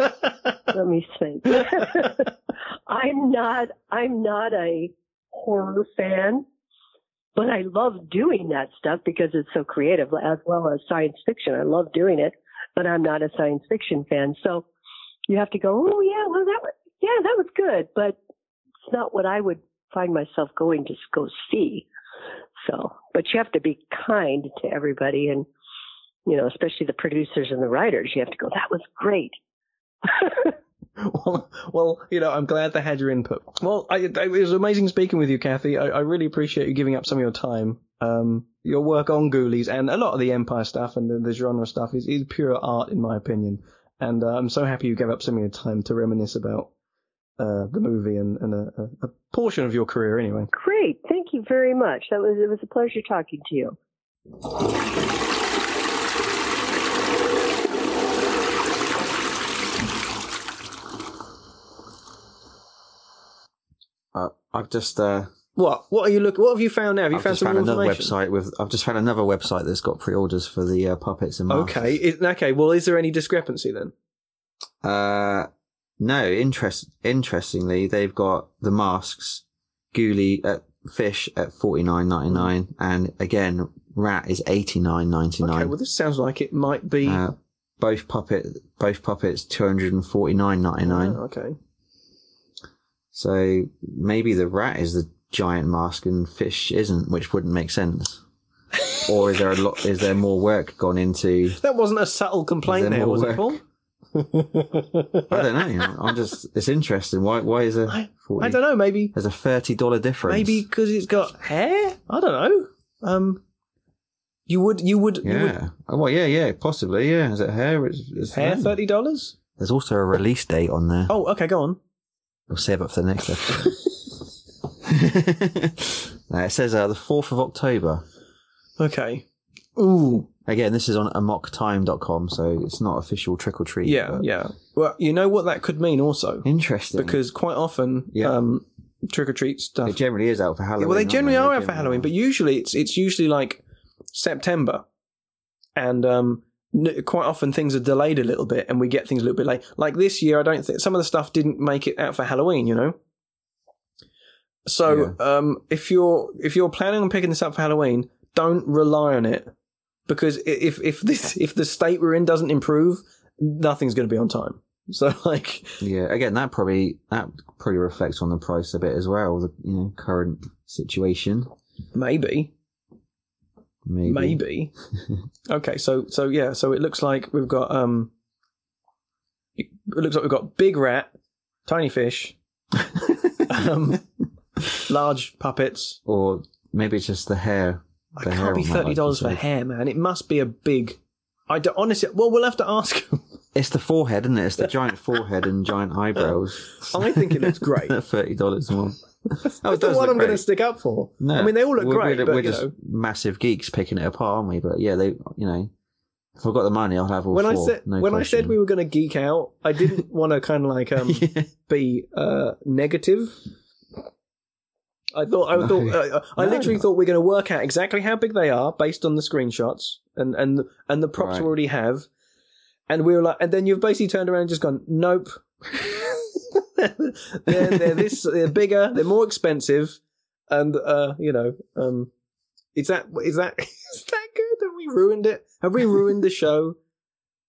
Let me think. (laughs) I'm not, I'm not a horror fan, but I love doing that stuff because it's so creative as well as science fiction. I love doing it, but I'm not a science fiction fan. So you have to go, oh yeah, well that was, yeah, that was good, but it's not what I would find myself going to go see. So, but you have to be kind to everybody and, you know, especially the producers and the writers. You have to go, that was great. (laughs) (laughs) well, well, you know, I'm glad they had your input. Well, I, it was amazing speaking with you, Kathy. I, I really appreciate you giving up some of your time. Um, your work on Ghoulies and a lot of the Empire stuff and the, the genre stuff is, is pure art, in my opinion. And uh, I'm so happy you gave up some of your time to reminisce about uh, the movie and, and a, a, a portion of your career, anyway. Great. Thank you very much. That was, it was a pleasure talking to you. Uh, I've just uh, What? What are you look? What have you found now? Have you I've found just some found another information? website with. I've just found another website that's got pre-orders for the uh, puppets and masks. Okay. Is, okay. Well, is there any discrepancy then? Uh, no. Interest. Interestingly, they've got the masks, Ghoulie at fish at forty nine ninety nine, and again, rat is eighty nine ninety nine. Okay. Well, this sounds like it might be. uh, both puppet, both puppets, two hundred and forty nine ninety nine. Oh, okay. So maybe the rat is the giant mask and fish isn't, which wouldn't make sense. or is there a lot? Is there more work gone into? (laughs) That wasn't a subtle complaint there there, was it. Paul? I don't know. I'm just. It's interesting. Why? Why is there? I, I don't know. Maybe There's a thirty dollar difference. maybe because it's got hair. I don't know. Um, you would you would you would Yeah. Oh, well, yeah, yeah, possibly. Yeah. Is it hair? It's, it's hair thirty dollars. There's also a release date on there. Oh, okay, go on. We'll save it for the next episode. (laughs) (laughs) no, it says uh, the fourth of October. Okay. Ooh, Again, this is on amoktime.com, so it's not official trick or treat. yeah, but yeah. Well, you know what that could mean also, Interesting. because quite often, Yeah. um, trick or treat stuff. It generally is out for Halloween. well, they aren't generally are They out for generally Halloween, but usually it's it's usually like September, and um, quite often things are delayed a little bit, and we get things a little bit late. Like this year, I don't think some of the stuff didn't make it out for Halloween. You know. So um, if you're if you're planning on picking this up for Halloween, don't rely on it because if if (laughs) this if the state we're in doesn't improve, nothing's going to be on time. (laughs) So like Yeah, again, that probably that probably reflects on the price a bit as well. The you know current situation, maybe maybe. Maybe. okay, so so yeah, so it looks like we've got um it looks like we've got big rat, tiny fish, (laughs) um large puppets. or maybe it's just the hair. I The hair can't be thirty dollars for hair, man. It must be a big I don't, honestly well we'll have to ask him. (laughs) It's the forehead, isn't it? It's the giant forehead and giant (laughs) eyebrows. I think it looks great. Thirty dollars more. (laughs) Oh, That's the one I'm going to stick up for. No, I mean they all look we're, great, We're, but we're just know, massive geeks picking it apart, aren't we? But yeah, they, you know, if I've got the money, I'll have all when I said no when I said we were going to geek out, I didn't (laughs) want to kind of like um Yeah. be uh, negative. I thought I No. thought uh, I No. literally thought we are going to work out exactly how big they are based on the screenshots and and and the props Right. we already have, and we were like, and then you've basically turned around and just gone, nope. (laughs) (laughs) they're, they're this they're bigger, they're more expensive, and uh, you know, um, is that is that (laughs) is that good? Have we ruined it? Have we ruined the show?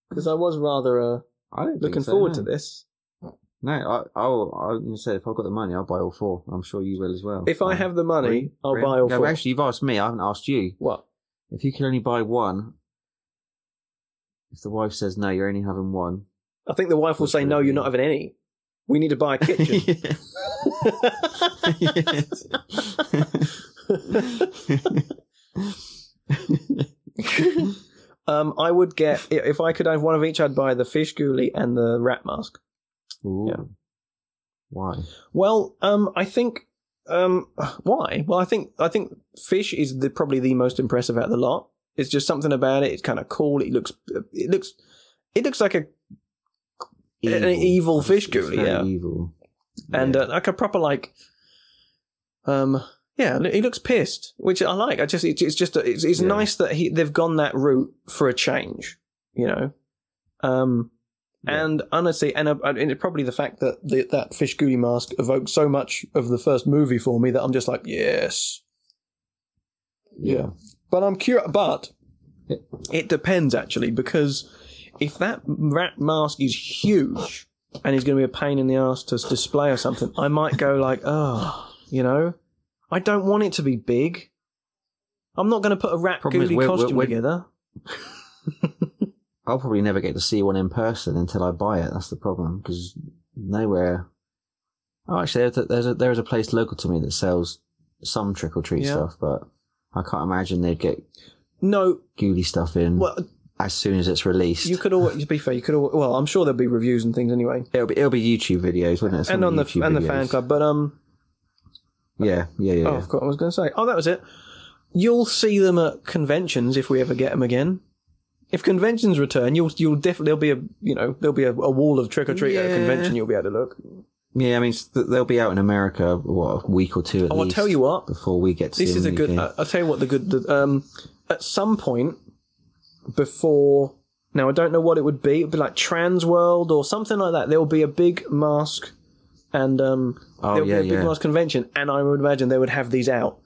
Because I was rather uh, I don't looking so, forward no. to this. No, I, I'll, I'll you say if I've got the money, I'll buy all four. I'm sure you will as well. If I Um, have the money, I'll buy all No, four. actually, you've asked me. I haven't asked you. What? If you can only buy one, if the wife says no, you're only having one. I think the wife will say, "No, you're not having any. We need to buy a kitchen." (laughs) (laughs) um, I would get if I could have one of each. I'd buy the fish ghoulie and the rat mask. Ooh. Yeah. Why? Well, um, I think um, why? Well, I think I think fish is the, probably the most impressive out of the lot. It's just something about it. It's kind of cool. It looks it looks it looks like a An evil fish It's- it's ghoulie, very yeah. Evil. and Yeah. uh, like a proper like um yeah he looks pissed which i like i just it's, it's just it's, it's Yeah. nice that he they've gone that route for a change you know um Yeah. and honestly and, uh, and it's probably the fact that the, that fish ghoulie mask evoked so much of the first movie for me that i'm just like yes yeah. but i'm curious but it depends actually because if that rat mask is huge and he's going to be a pain in the ass to display or something, I might go like, oh, you know, I don't want it to be big. I'm not going to put a rat Problem is, ghoulie we're- costume we're- together. (laughs) I'll probably never get to see one in person until I buy it. That's the problem because nowhere. Oh, actually, there's a, there's a there is a place local to me that sells some trick or treat Yeah. stuff, but I can't imagine they'd get No, ghoulie stuff in well, as soon as it's released. you could always to be fair. You could al well, I'm sure there'll be reviews and things anyway, It'll be it'll be YouTube videos, wouldn't it? Some and on the YouTube and the fan club. But um, Yeah, yeah, yeah. oh, yeah. of course, I was going to say, oh, that was it. You'll see them at conventions if we ever get them again. If conventions return, you'll you'll definitely there'll be a you know there'll be a, a wall of trick or treat at a convention. You'll be able to look. Yeah, I mean, they'll be out in America, what, a week or two at Oh, I'll tell you what. Before we get to This is a good. Uh, I'll tell you what the good. The, um, at some point before now, I don't know what it would be. It'd be like Transworld or something like that. There will be a big mask, and um, Oh, there'll yeah, be a big yeah. mask convention, and I would imagine they would have these out.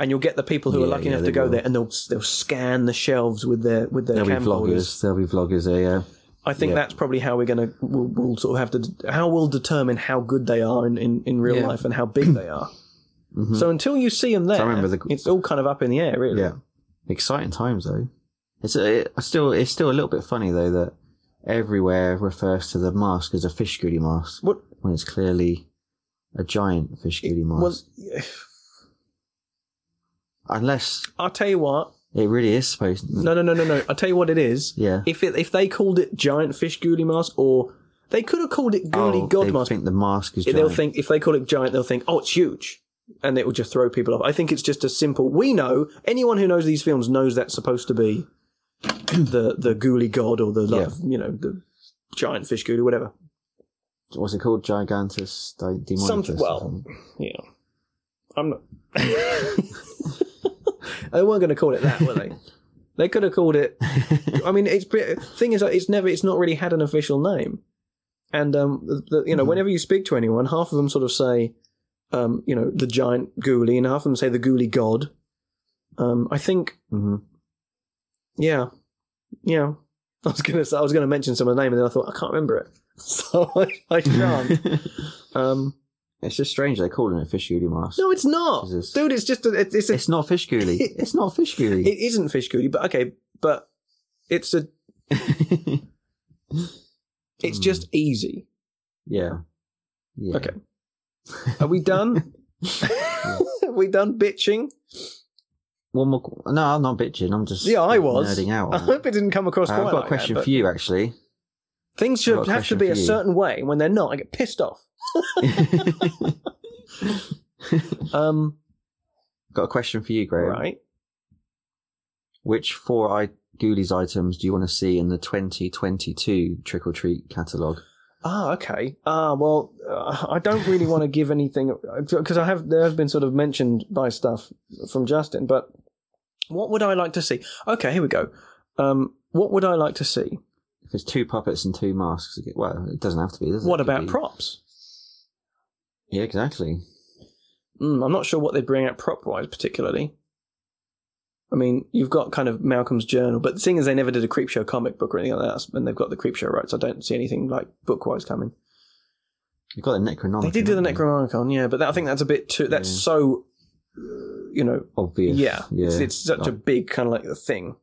And you'll get the people who are lucky yeah, enough to go will. there, and they'll they'll scan the shelves with their with their There'll be camcorders. vloggers. There'll be vloggers there, yeah. I think Yeah. that's probably how we're gonna we'll, we'll sort of have to how we'll determine how good they are in, in, in real Yeah. life and how big they are. Mhm. So until you see them there, the- it's all kind of up in the air, really. Yeah. Exciting times though. It's a, it, still it's still a little bit funny though that everywhere refers to the mask as a fish goody mask What? when it's clearly a giant fish goody mask. Well, Unless I'll tell you what. it really is supposed. No, no, no, no, no. I'll tell you what it is. Yeah. If it, if they called it giant fish ghoulie mask, or they could have called it ghoulie oh, god mask. think the mask is they'll think if they call it giant, they'll think, oh, it's huge, and it will just throw people off. I think it's just a simple. We know anyone who knows these films knows that's supposed to be (clears throat) the the ghoulie god or the like, you know the giant fish ghoulie, whatever. what's it called? Gigantus Di- Demonicus. Something- well. Yeah. I'm not. (laughs) they weren't going to call it that, were they? (laughs) They could have called it. I mean, it's thing is, it's never, it's not really had an official name, and um, the, the, you know, Mhm. whenever you speak to anyone, half of them sort of say, um, you know, the giant ghoulie, and half of them say the ghoulie god. Um, I think, hmm yeah, yeah. (laughs) I was gonna, say, I was gonna mention someone's name, and then I thought I can't remember it, (laughs) so I, I shan't. (laughs) um, it's just strange they're calling it fish ghoulie mask. no, it's not, Jesus. dude. It's just, a, it's, it's a It's not fish ghoulie. It's not fish ghoulie. It isn't fish ghoulie, but okay, but it's a it's Hmm. just easy. yeah. Yeah. Okay. Are we done? Are we done bitching? One more. No, I'm not bitching. I'm just Yeah, I was. nerding out. (laughs) I hope it didn't come across. Uh, I've got like a question that, for you, actually. Things should have to be a you. certain way. When they're not, I get pissed off. (laughs) Um, got a question for you, Graham. right. Which four I- Ghoulies items do you want to see in the 2022 Trick or Treat catalogue? Ah, okay. Ah, well, uh, I don't really want to give anything because I have there has been sort of mentioned by stuff from Justin, but what would I like to see? Okay, here we go. Um, what would I like to see? If it's two puppets and two masks, well, it doesn't have to be, does it? What It could about be- props? Yeah, exactly. Mm, I'm not sure what they bring out prop wise, particularly. I mean, you've got kind of Malcolm's journal, but seeing as they never did a Creepshow comic book or anything like that, and they've got the Creepshow rights, I don't see anything like book wise coming. You've got the Necronomicon. They did do the haven't you? Necronomicon, yeah, but that, I think that's a bit too. That's so, you know, Obvious. yeah, Yeah. It's, it's such a big kind of like thing.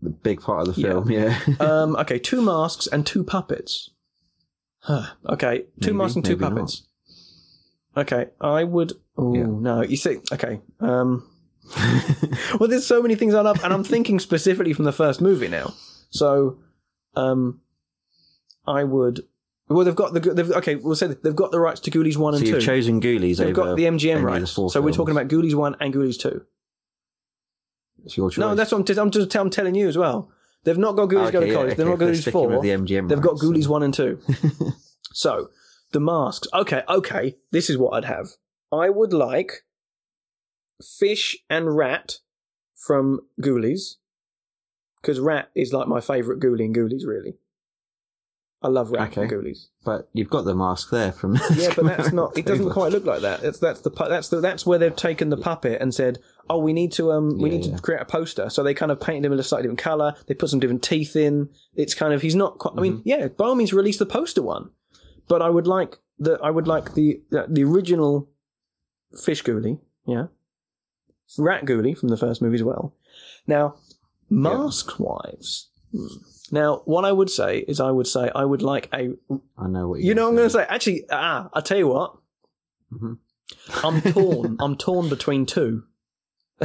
the big part of the film, yeah. (laughs) Um, okay, two masks and two puppets. Huh. Okay, two Maybe, masks and two maybe not. puppets. Okay, I would. Oh Yeah. no, you see. Okay. Um, (laughs) well, there's so many things I love, and I'm thinking specifically from the first movie now. So, um, I would. Well, they've got the. They've, okay, we'll say they've got the rights to Ghoulies one so and 2 you've chosen Ghoulies They've got the MGM the rights. four So we're talking about Ghoulies one and Ghoulies two. It's your choice. No, that's what I'm, t- I'm just I'm telling you as well. They've not got Ghoulies ah, Okay, go to yeah, college. They've okay, not if got they're Ghoulies four. the MGM They've got rights, Ghoulies then- one and two. (laughs) So the masks. Okay, okay. This is what I'd have. I would like fish and rat from Ghoulies because rat is like my favourite Ghoulie in Ghoulies. Really, I love rat from Okay. Ghoulies. But you've got the mask there from. Yeah, but (laughs) that's not. It doesn't quite look like that. That's that's the pu- that's the that's where they've taken the puppet and said, "Oh, we need to um we Yeah, need yeah. to create a poster." So they kind of painted him in a slightly different color. They put some different teeth in. It's kind of he's not. Quite, I mean, Mm-hmm. yeah, by all means, release the poster one. But I would like the I would like the the, the original fish ghoulie. Yeah, rat ghoulie from the first movie as well. Now, mask wise. Now, what I would say is, I would say I would like a I know what you You know, what I'm going to say. Actually, ah, I'll tell you what. Mhm. I'm torn. (laughs) I'm torn between two. (laughs)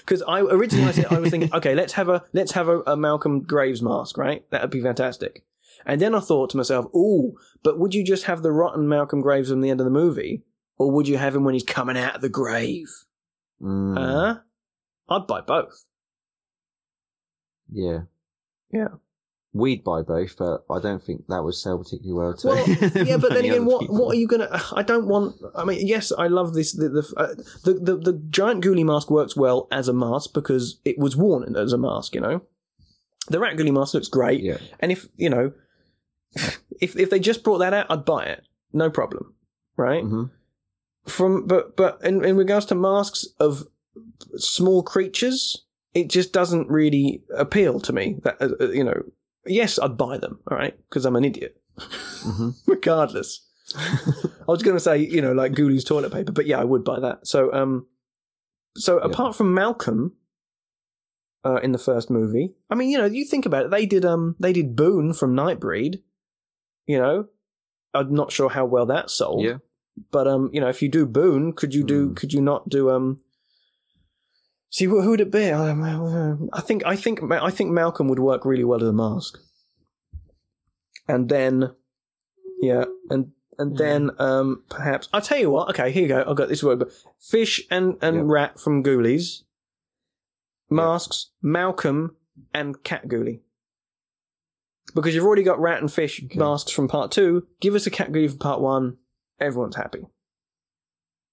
Because I originally I, said, I was thinking, okay, let's have a let's have a, a Malcolm Graves mask, right? That would be fantastic. And then I thought to myself, oh, but would you just have the rotten Malcolm Graves from the end of the movie, or would you have him when he's coming out of the grave? Mm, Huh? I'd buy both. yeah. Yeah. We'd buy both, but I don't think that would sell particularly well to Well, (laughs) yeah, but then again, what people. what are you gonna? I don't want. I mean, yes, I love this. The the uh, the, the, the giant ghoulie mask works well as a mask because it was worn as a mask. You know, the rat ghoulie mask looks great, Yeah. and if you know, (laughs) if if they just brought that out, I'd buy it, no problem, right? hmm From but but in in regards to masks of small creatures, it just doesn't really appeal to me. That uh, uh, you know, yes, I'd buy them, all right, because I'm an idiot hmm (laughs) regardless. I was going to say, you know, like Ghoulies toilet paper, but yeah, I would buy that. So, um, so Yeah. apart from Malcolm, uh, in the first movie, I mean, you know, you think about it, they did, um, they did Boone from Nightbreed. You know, I'm not sure how well that sold. Yeah. But um, you know, if you do Boone, could you do? Hmm. Could you not do um? See, who would it be? Um, I think I think I think Malcolm would work really well as a mask. And then, yeah, and and Hmm. then um, perhaps I'll tell you what. Okay, here you go. I've got this word: fish and and Yep. rat from Ghoulies. Masks, Malcolm, and Cat Ghoulie. because you've already got rat and fish masks from part two. Give us a cat ghoulie for part one. Everyone's happy.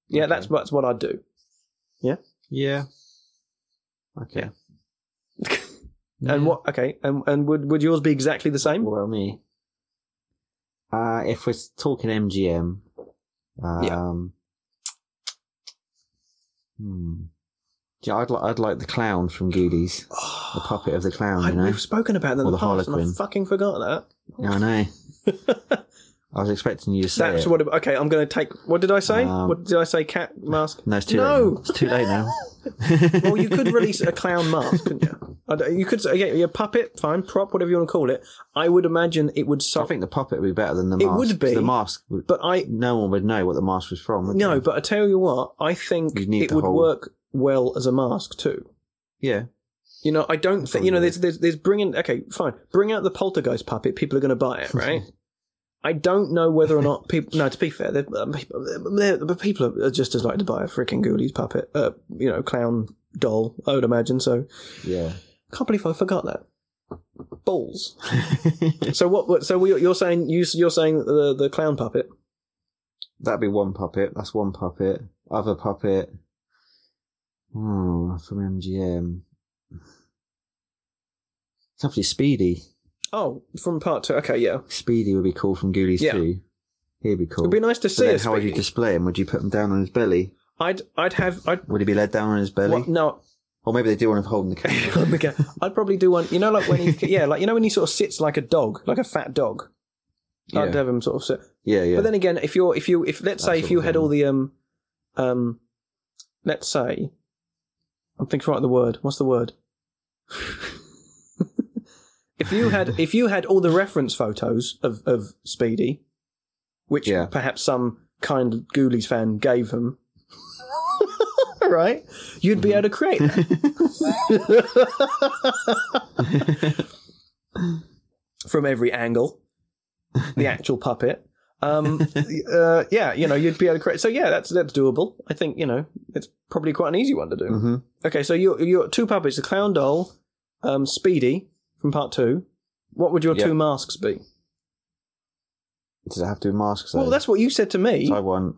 Yeah, Okay. that's that's what I'd do. Yeah. Yeah. Okay. (laughs) And what? Okay, and and would would yours be exactly the same? Well, me. Uh, if we're talking MGM, um, Yeah. hmm. Yeah, I'd like I'd like the clown from Ghoulies, (gasps) the puppet of the clown. I, You know, we've spoken about that in Or the, past, and I Harlequin. fucking forgot yeah, I know. (laughs) I was expecting you to say That's it. what. Okay, I'm going to take. What did I say? Um, what did I say? Cat mask. No, it's too No. late. Now. It's too late now. (laughs) (laughs) well, you could release a clown mask, couldn't you? You could say, yeah, your puppet, fine, prop, whatever you want to call it. I would imagine it would I think the puppet would be better than the mask. It would be, The mask, would, But I no one would know what the mask was from. No, they? but I tell you what, I think it would whole- work well as a mask too. yeah, You know, I don't think you know. There's, there's, there's bringing. Okay, fine. Bring out the poltergeist puppet. People are going to buy it, right? (laughs) I don't know whether or not people. No, to be fair, they're, um, people- they're, but people are just as likely to buy a freaking Ghoulies puppet, uh, you know, clown doll. I would imagine. So, yeah. can't believe I forgot that. Balls. (laughs) So what? what so we, you're saying you, you're saying the the clown puppet? That'd be one puppet. That's one puppet. Other puppet. Hmm, from MGM. It's actually Speedy. Oh, from part two. Okay, yeah. Speedy would be cool from Ghoulies Yeah. 2. He'd be cool. It'd be nice to But see. then a how would you Speedy. display him? Would you put him down on his belly? I'd I'd have I'd Would he be led down on his belly? what, no. Or maybe they do want him holding the (laughs) camera. I'd probably do one. You know, like when he, (laughs) yeah, like you know when he sort of sits like a dog, like a fat dog. I'd yeah. have him sort of sit. yeah, yeah. But then again, if you're, if you, if let's That say if sort you of had thing. all the um, um, let's say, I'm thinking right of the word. What's the word? If you had, (laughs) if you had all the reference photos of of Speedy, which Yeah. perhaps some kind Ghoulies fan gave him. (laughs) Right, you'd be able to create that (laughs) from every angle. The actual puppet, um, uh, yeah, you know, you'd be able to create. So yeah, that's that's doable. I think you know it's probably quite an easy one to do. hmm Okay, so you you two puppets: the clown doll, um, Speedy from part two. What would your Yeah. two masks be? Does it have to be masks? Well, that's what you said to me. I want.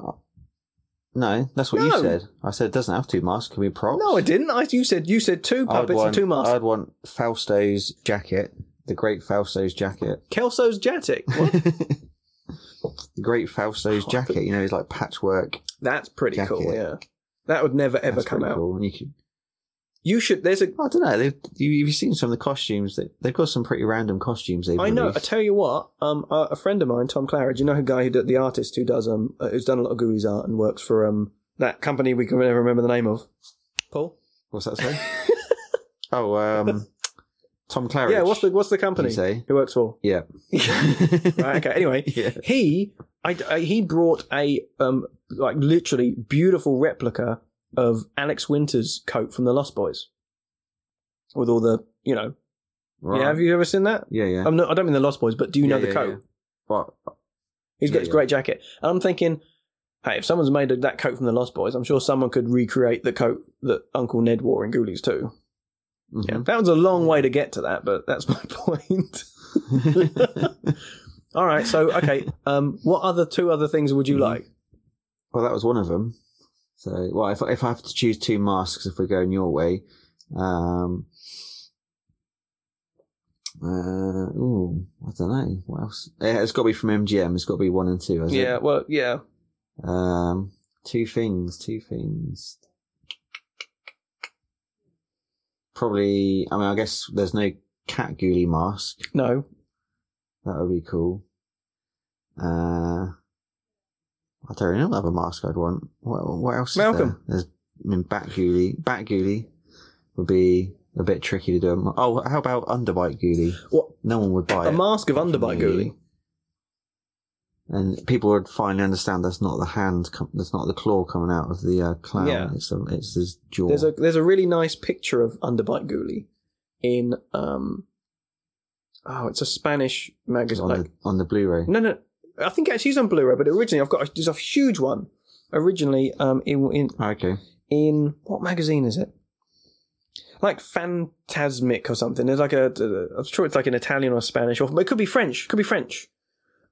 No, that's what No. you said. I said it doesn't have to be masks. Can be props. No, I didn't. I you said you said two I'd puppets want, and two masks. I'd want Fausto's jacket, the great Fausto's jacket. Kelso's Jatic. What? (laughs) the great Fausto's Oh, jacket. You know, he's like patchwork. That's pretty cool. Jacket. Yeah, that would never ever That's come pretty out. Cool. And you could, You should. There's a. I don't know. They've, you, you've seen some of the costumes. That, they've got some pretty random costumes. They've I know. I released. tell you what. Um, a, a friend of mine, Tom Claridge. You know, a guy who did, the artist who does um, uh, who's done a lot of Ghoulies art and works for um that company we can never remember the name of. Paul. What's that say? (laughs) oh, um, Tom Claridge. Yeah. What's the What's the you company say? he works for? Yeah. (laughs) right. Okay. Anyway, (laughs) Yeah. he I, I- he brought a um like literally beautiful replica of Alex Winter's coat from the Lost Boys with all the you know Right. yeah have you ever seen that Yeah, yeah. I'm not, I don't mean the Lost Boys but do you know the yeah, coat yeah. What? he's got Yeah, his yeah. great jacket and I'm thinking hey if someone's made that coat from the Lost Boys I'm sure someone could recreate the coat that Uncle Ned wore in Ghoulies too Mhm. yeah that was a long way to get to that but that's my (laughs) point (laughs) all right so okay um what other two other things would you Mhm. like well, that was one of them. So, well, if if I have to choose two masks, if we're going your way, um, uh, ooh, I don't know what else. It's got to be from MGM. It's got to be one and two. Has yeah It? well yeah Um, two things. Two things. Probably. I mean, I guess there's no cat ghoulie mask. no That would be cool. Uh, I don't really know what other mask I'd want. What, what else? is Malcolm. there? There's, I mean, Bat Ghoulie. Bat would be a bit tricky to do. Oh, how about Underbite Ghoulie? what No one would buy a it. mask of underbite ghoulie. and people would finally understand that's not the hand, com- that's not the claw coming out of the uh, clown. Yeah. It's, a, it's his jaw. There's a there's a really nice picture of underbite ghoulie in um oh it's a Spanish magazine. on, Like, the, on the Blu-ray. no no, I think actually it's on Blu-ray, but originally I've got a, there's a huge one. Originally um in in Okay. in what magazine is it? like Phantasmic or something. There's like a, a I'm sure it's like an Italian or Spanish, or it could be French. Could be French.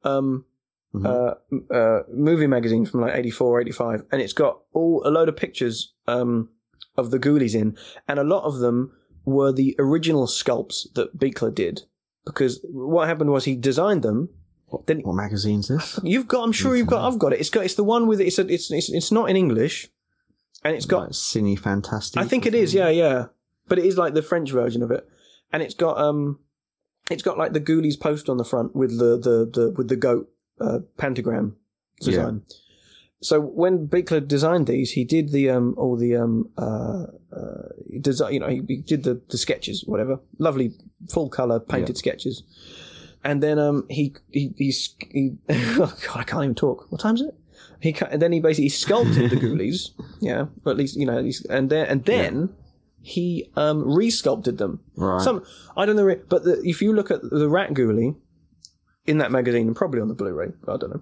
Um, Mhm. uh, uh, movie magazine from like 84, 85, and it's got all a load of pictures um, of the ghoulies in, and a lot of them were the original sculpts that Buechler did. Because what happened was he designed them. Then What magazine's this? (laughs) you've got, I'm sure you've got, I've got it. It's got, it's the one with it's a, it's it's it's not in English, and it's got like Cinefantastique. I think it is, yeah, yeah. But it is like the French version of it, and it's got um, it's got like the Ghoulies post on the front with the the, the with the goat uh, pentagram design. So when Buechler designed these, he did the um all the um uh, uh design. You know, he, he did the the sketches, whatever, lovely full color painted sketches, and then um he he he, he (laughs) oh God, I can't even talk. What time is it? He and then he basically sculpted the (laughs) Ghoulies, yeah, but at least you know, he's, and then and then he um resculpted them. Right. Some I don't know, but the, if you look at the Rat Ghoulie in that magazine and probably on the Blu-ray, I don't know,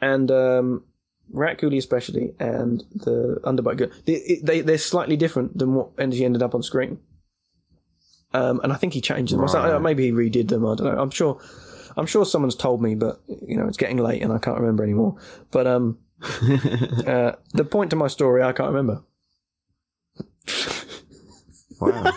and um, Rat Ghoulie especially, and the Underbite Ghoulie, they, they they're slightly different than what energy ended up on screen. Um, and I think he changed them. Something. Maybe he redid them. I don't know. I'm sure. I'm sure someone's told me, but you know it's getting late and I can't remember anymore. But um, (laughs) uh, the point to my story I can't remember. wow.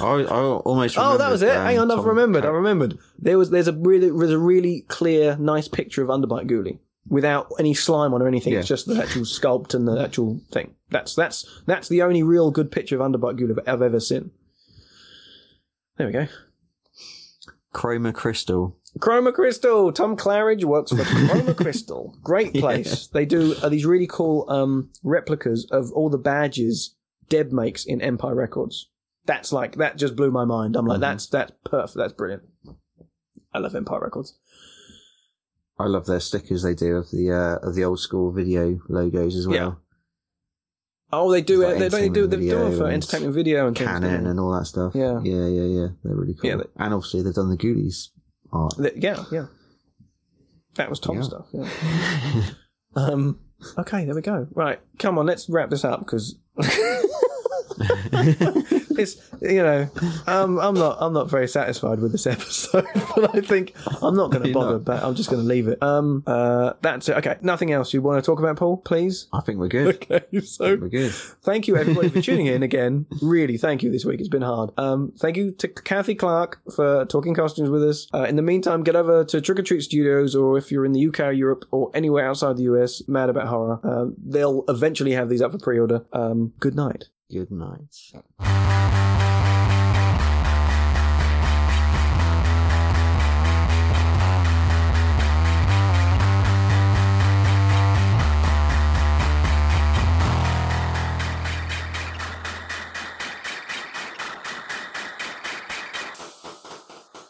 I, I almost. Oh, that was it. remembered, Hang on, um, I've Tom remembered. I remembered. There was there's a really there's a really clear, nice picture of Underbite Ghoulie without any slime on or anything. Yeah. It's just the actual sculpt and the actual thing. That's that's that's the only real good picture of Underbite Ghoulie I've ever seen. There we go. Chroma Crystal. Chroma Crystal. Tom Claridge works for (laughs) Chroma Crystal. Great place. They do uh, these really cool um, replicas of all the badges Deb makes in Empire Records. That's like that just blew my mind. I'm like, Mhm. that's that's perfect. That's brilliant. I love Empire Records. I love their stickers they do of the uh, of the old school video logos as well. Yeah. Oh, they do Like it. They, they do. They do entertainment it for entertainment video and things. Cannon don't and all that stuff. Yeah. yeah, yeah, yeah. They're really cool. Yeah, they- and obviously they've done the Ghoulies art. They- yeah, yeah. That was Tom Yeah. stuff. Yeah. (laughs) Um. Okay, there we go. Right, come on, let's wrap this up because (laughs) (laughs) it's you know um, I'm not I'm not very satisfied with this episode, (laughs) but I think I'm not going to bother. not. But I'm just going to leave it. Um. Uh. That's it. Okay. Nothing else you want to talk about, Paul? Please. I think we're good. (laughs) Okay. So We're good. Thank you, everybody, for tuning in (laughs) again. Really, thank you this week. It's been hard. Um, thank you to Kathy Clark for talking costumes with us. Uh, in the meantime, get over to Trick or Treat Studios, or if you're in the UK or Europe or anywhere outside the US, Mad About Horror. Um, they'll eventually have these up for pre order. Um, good night. Good night.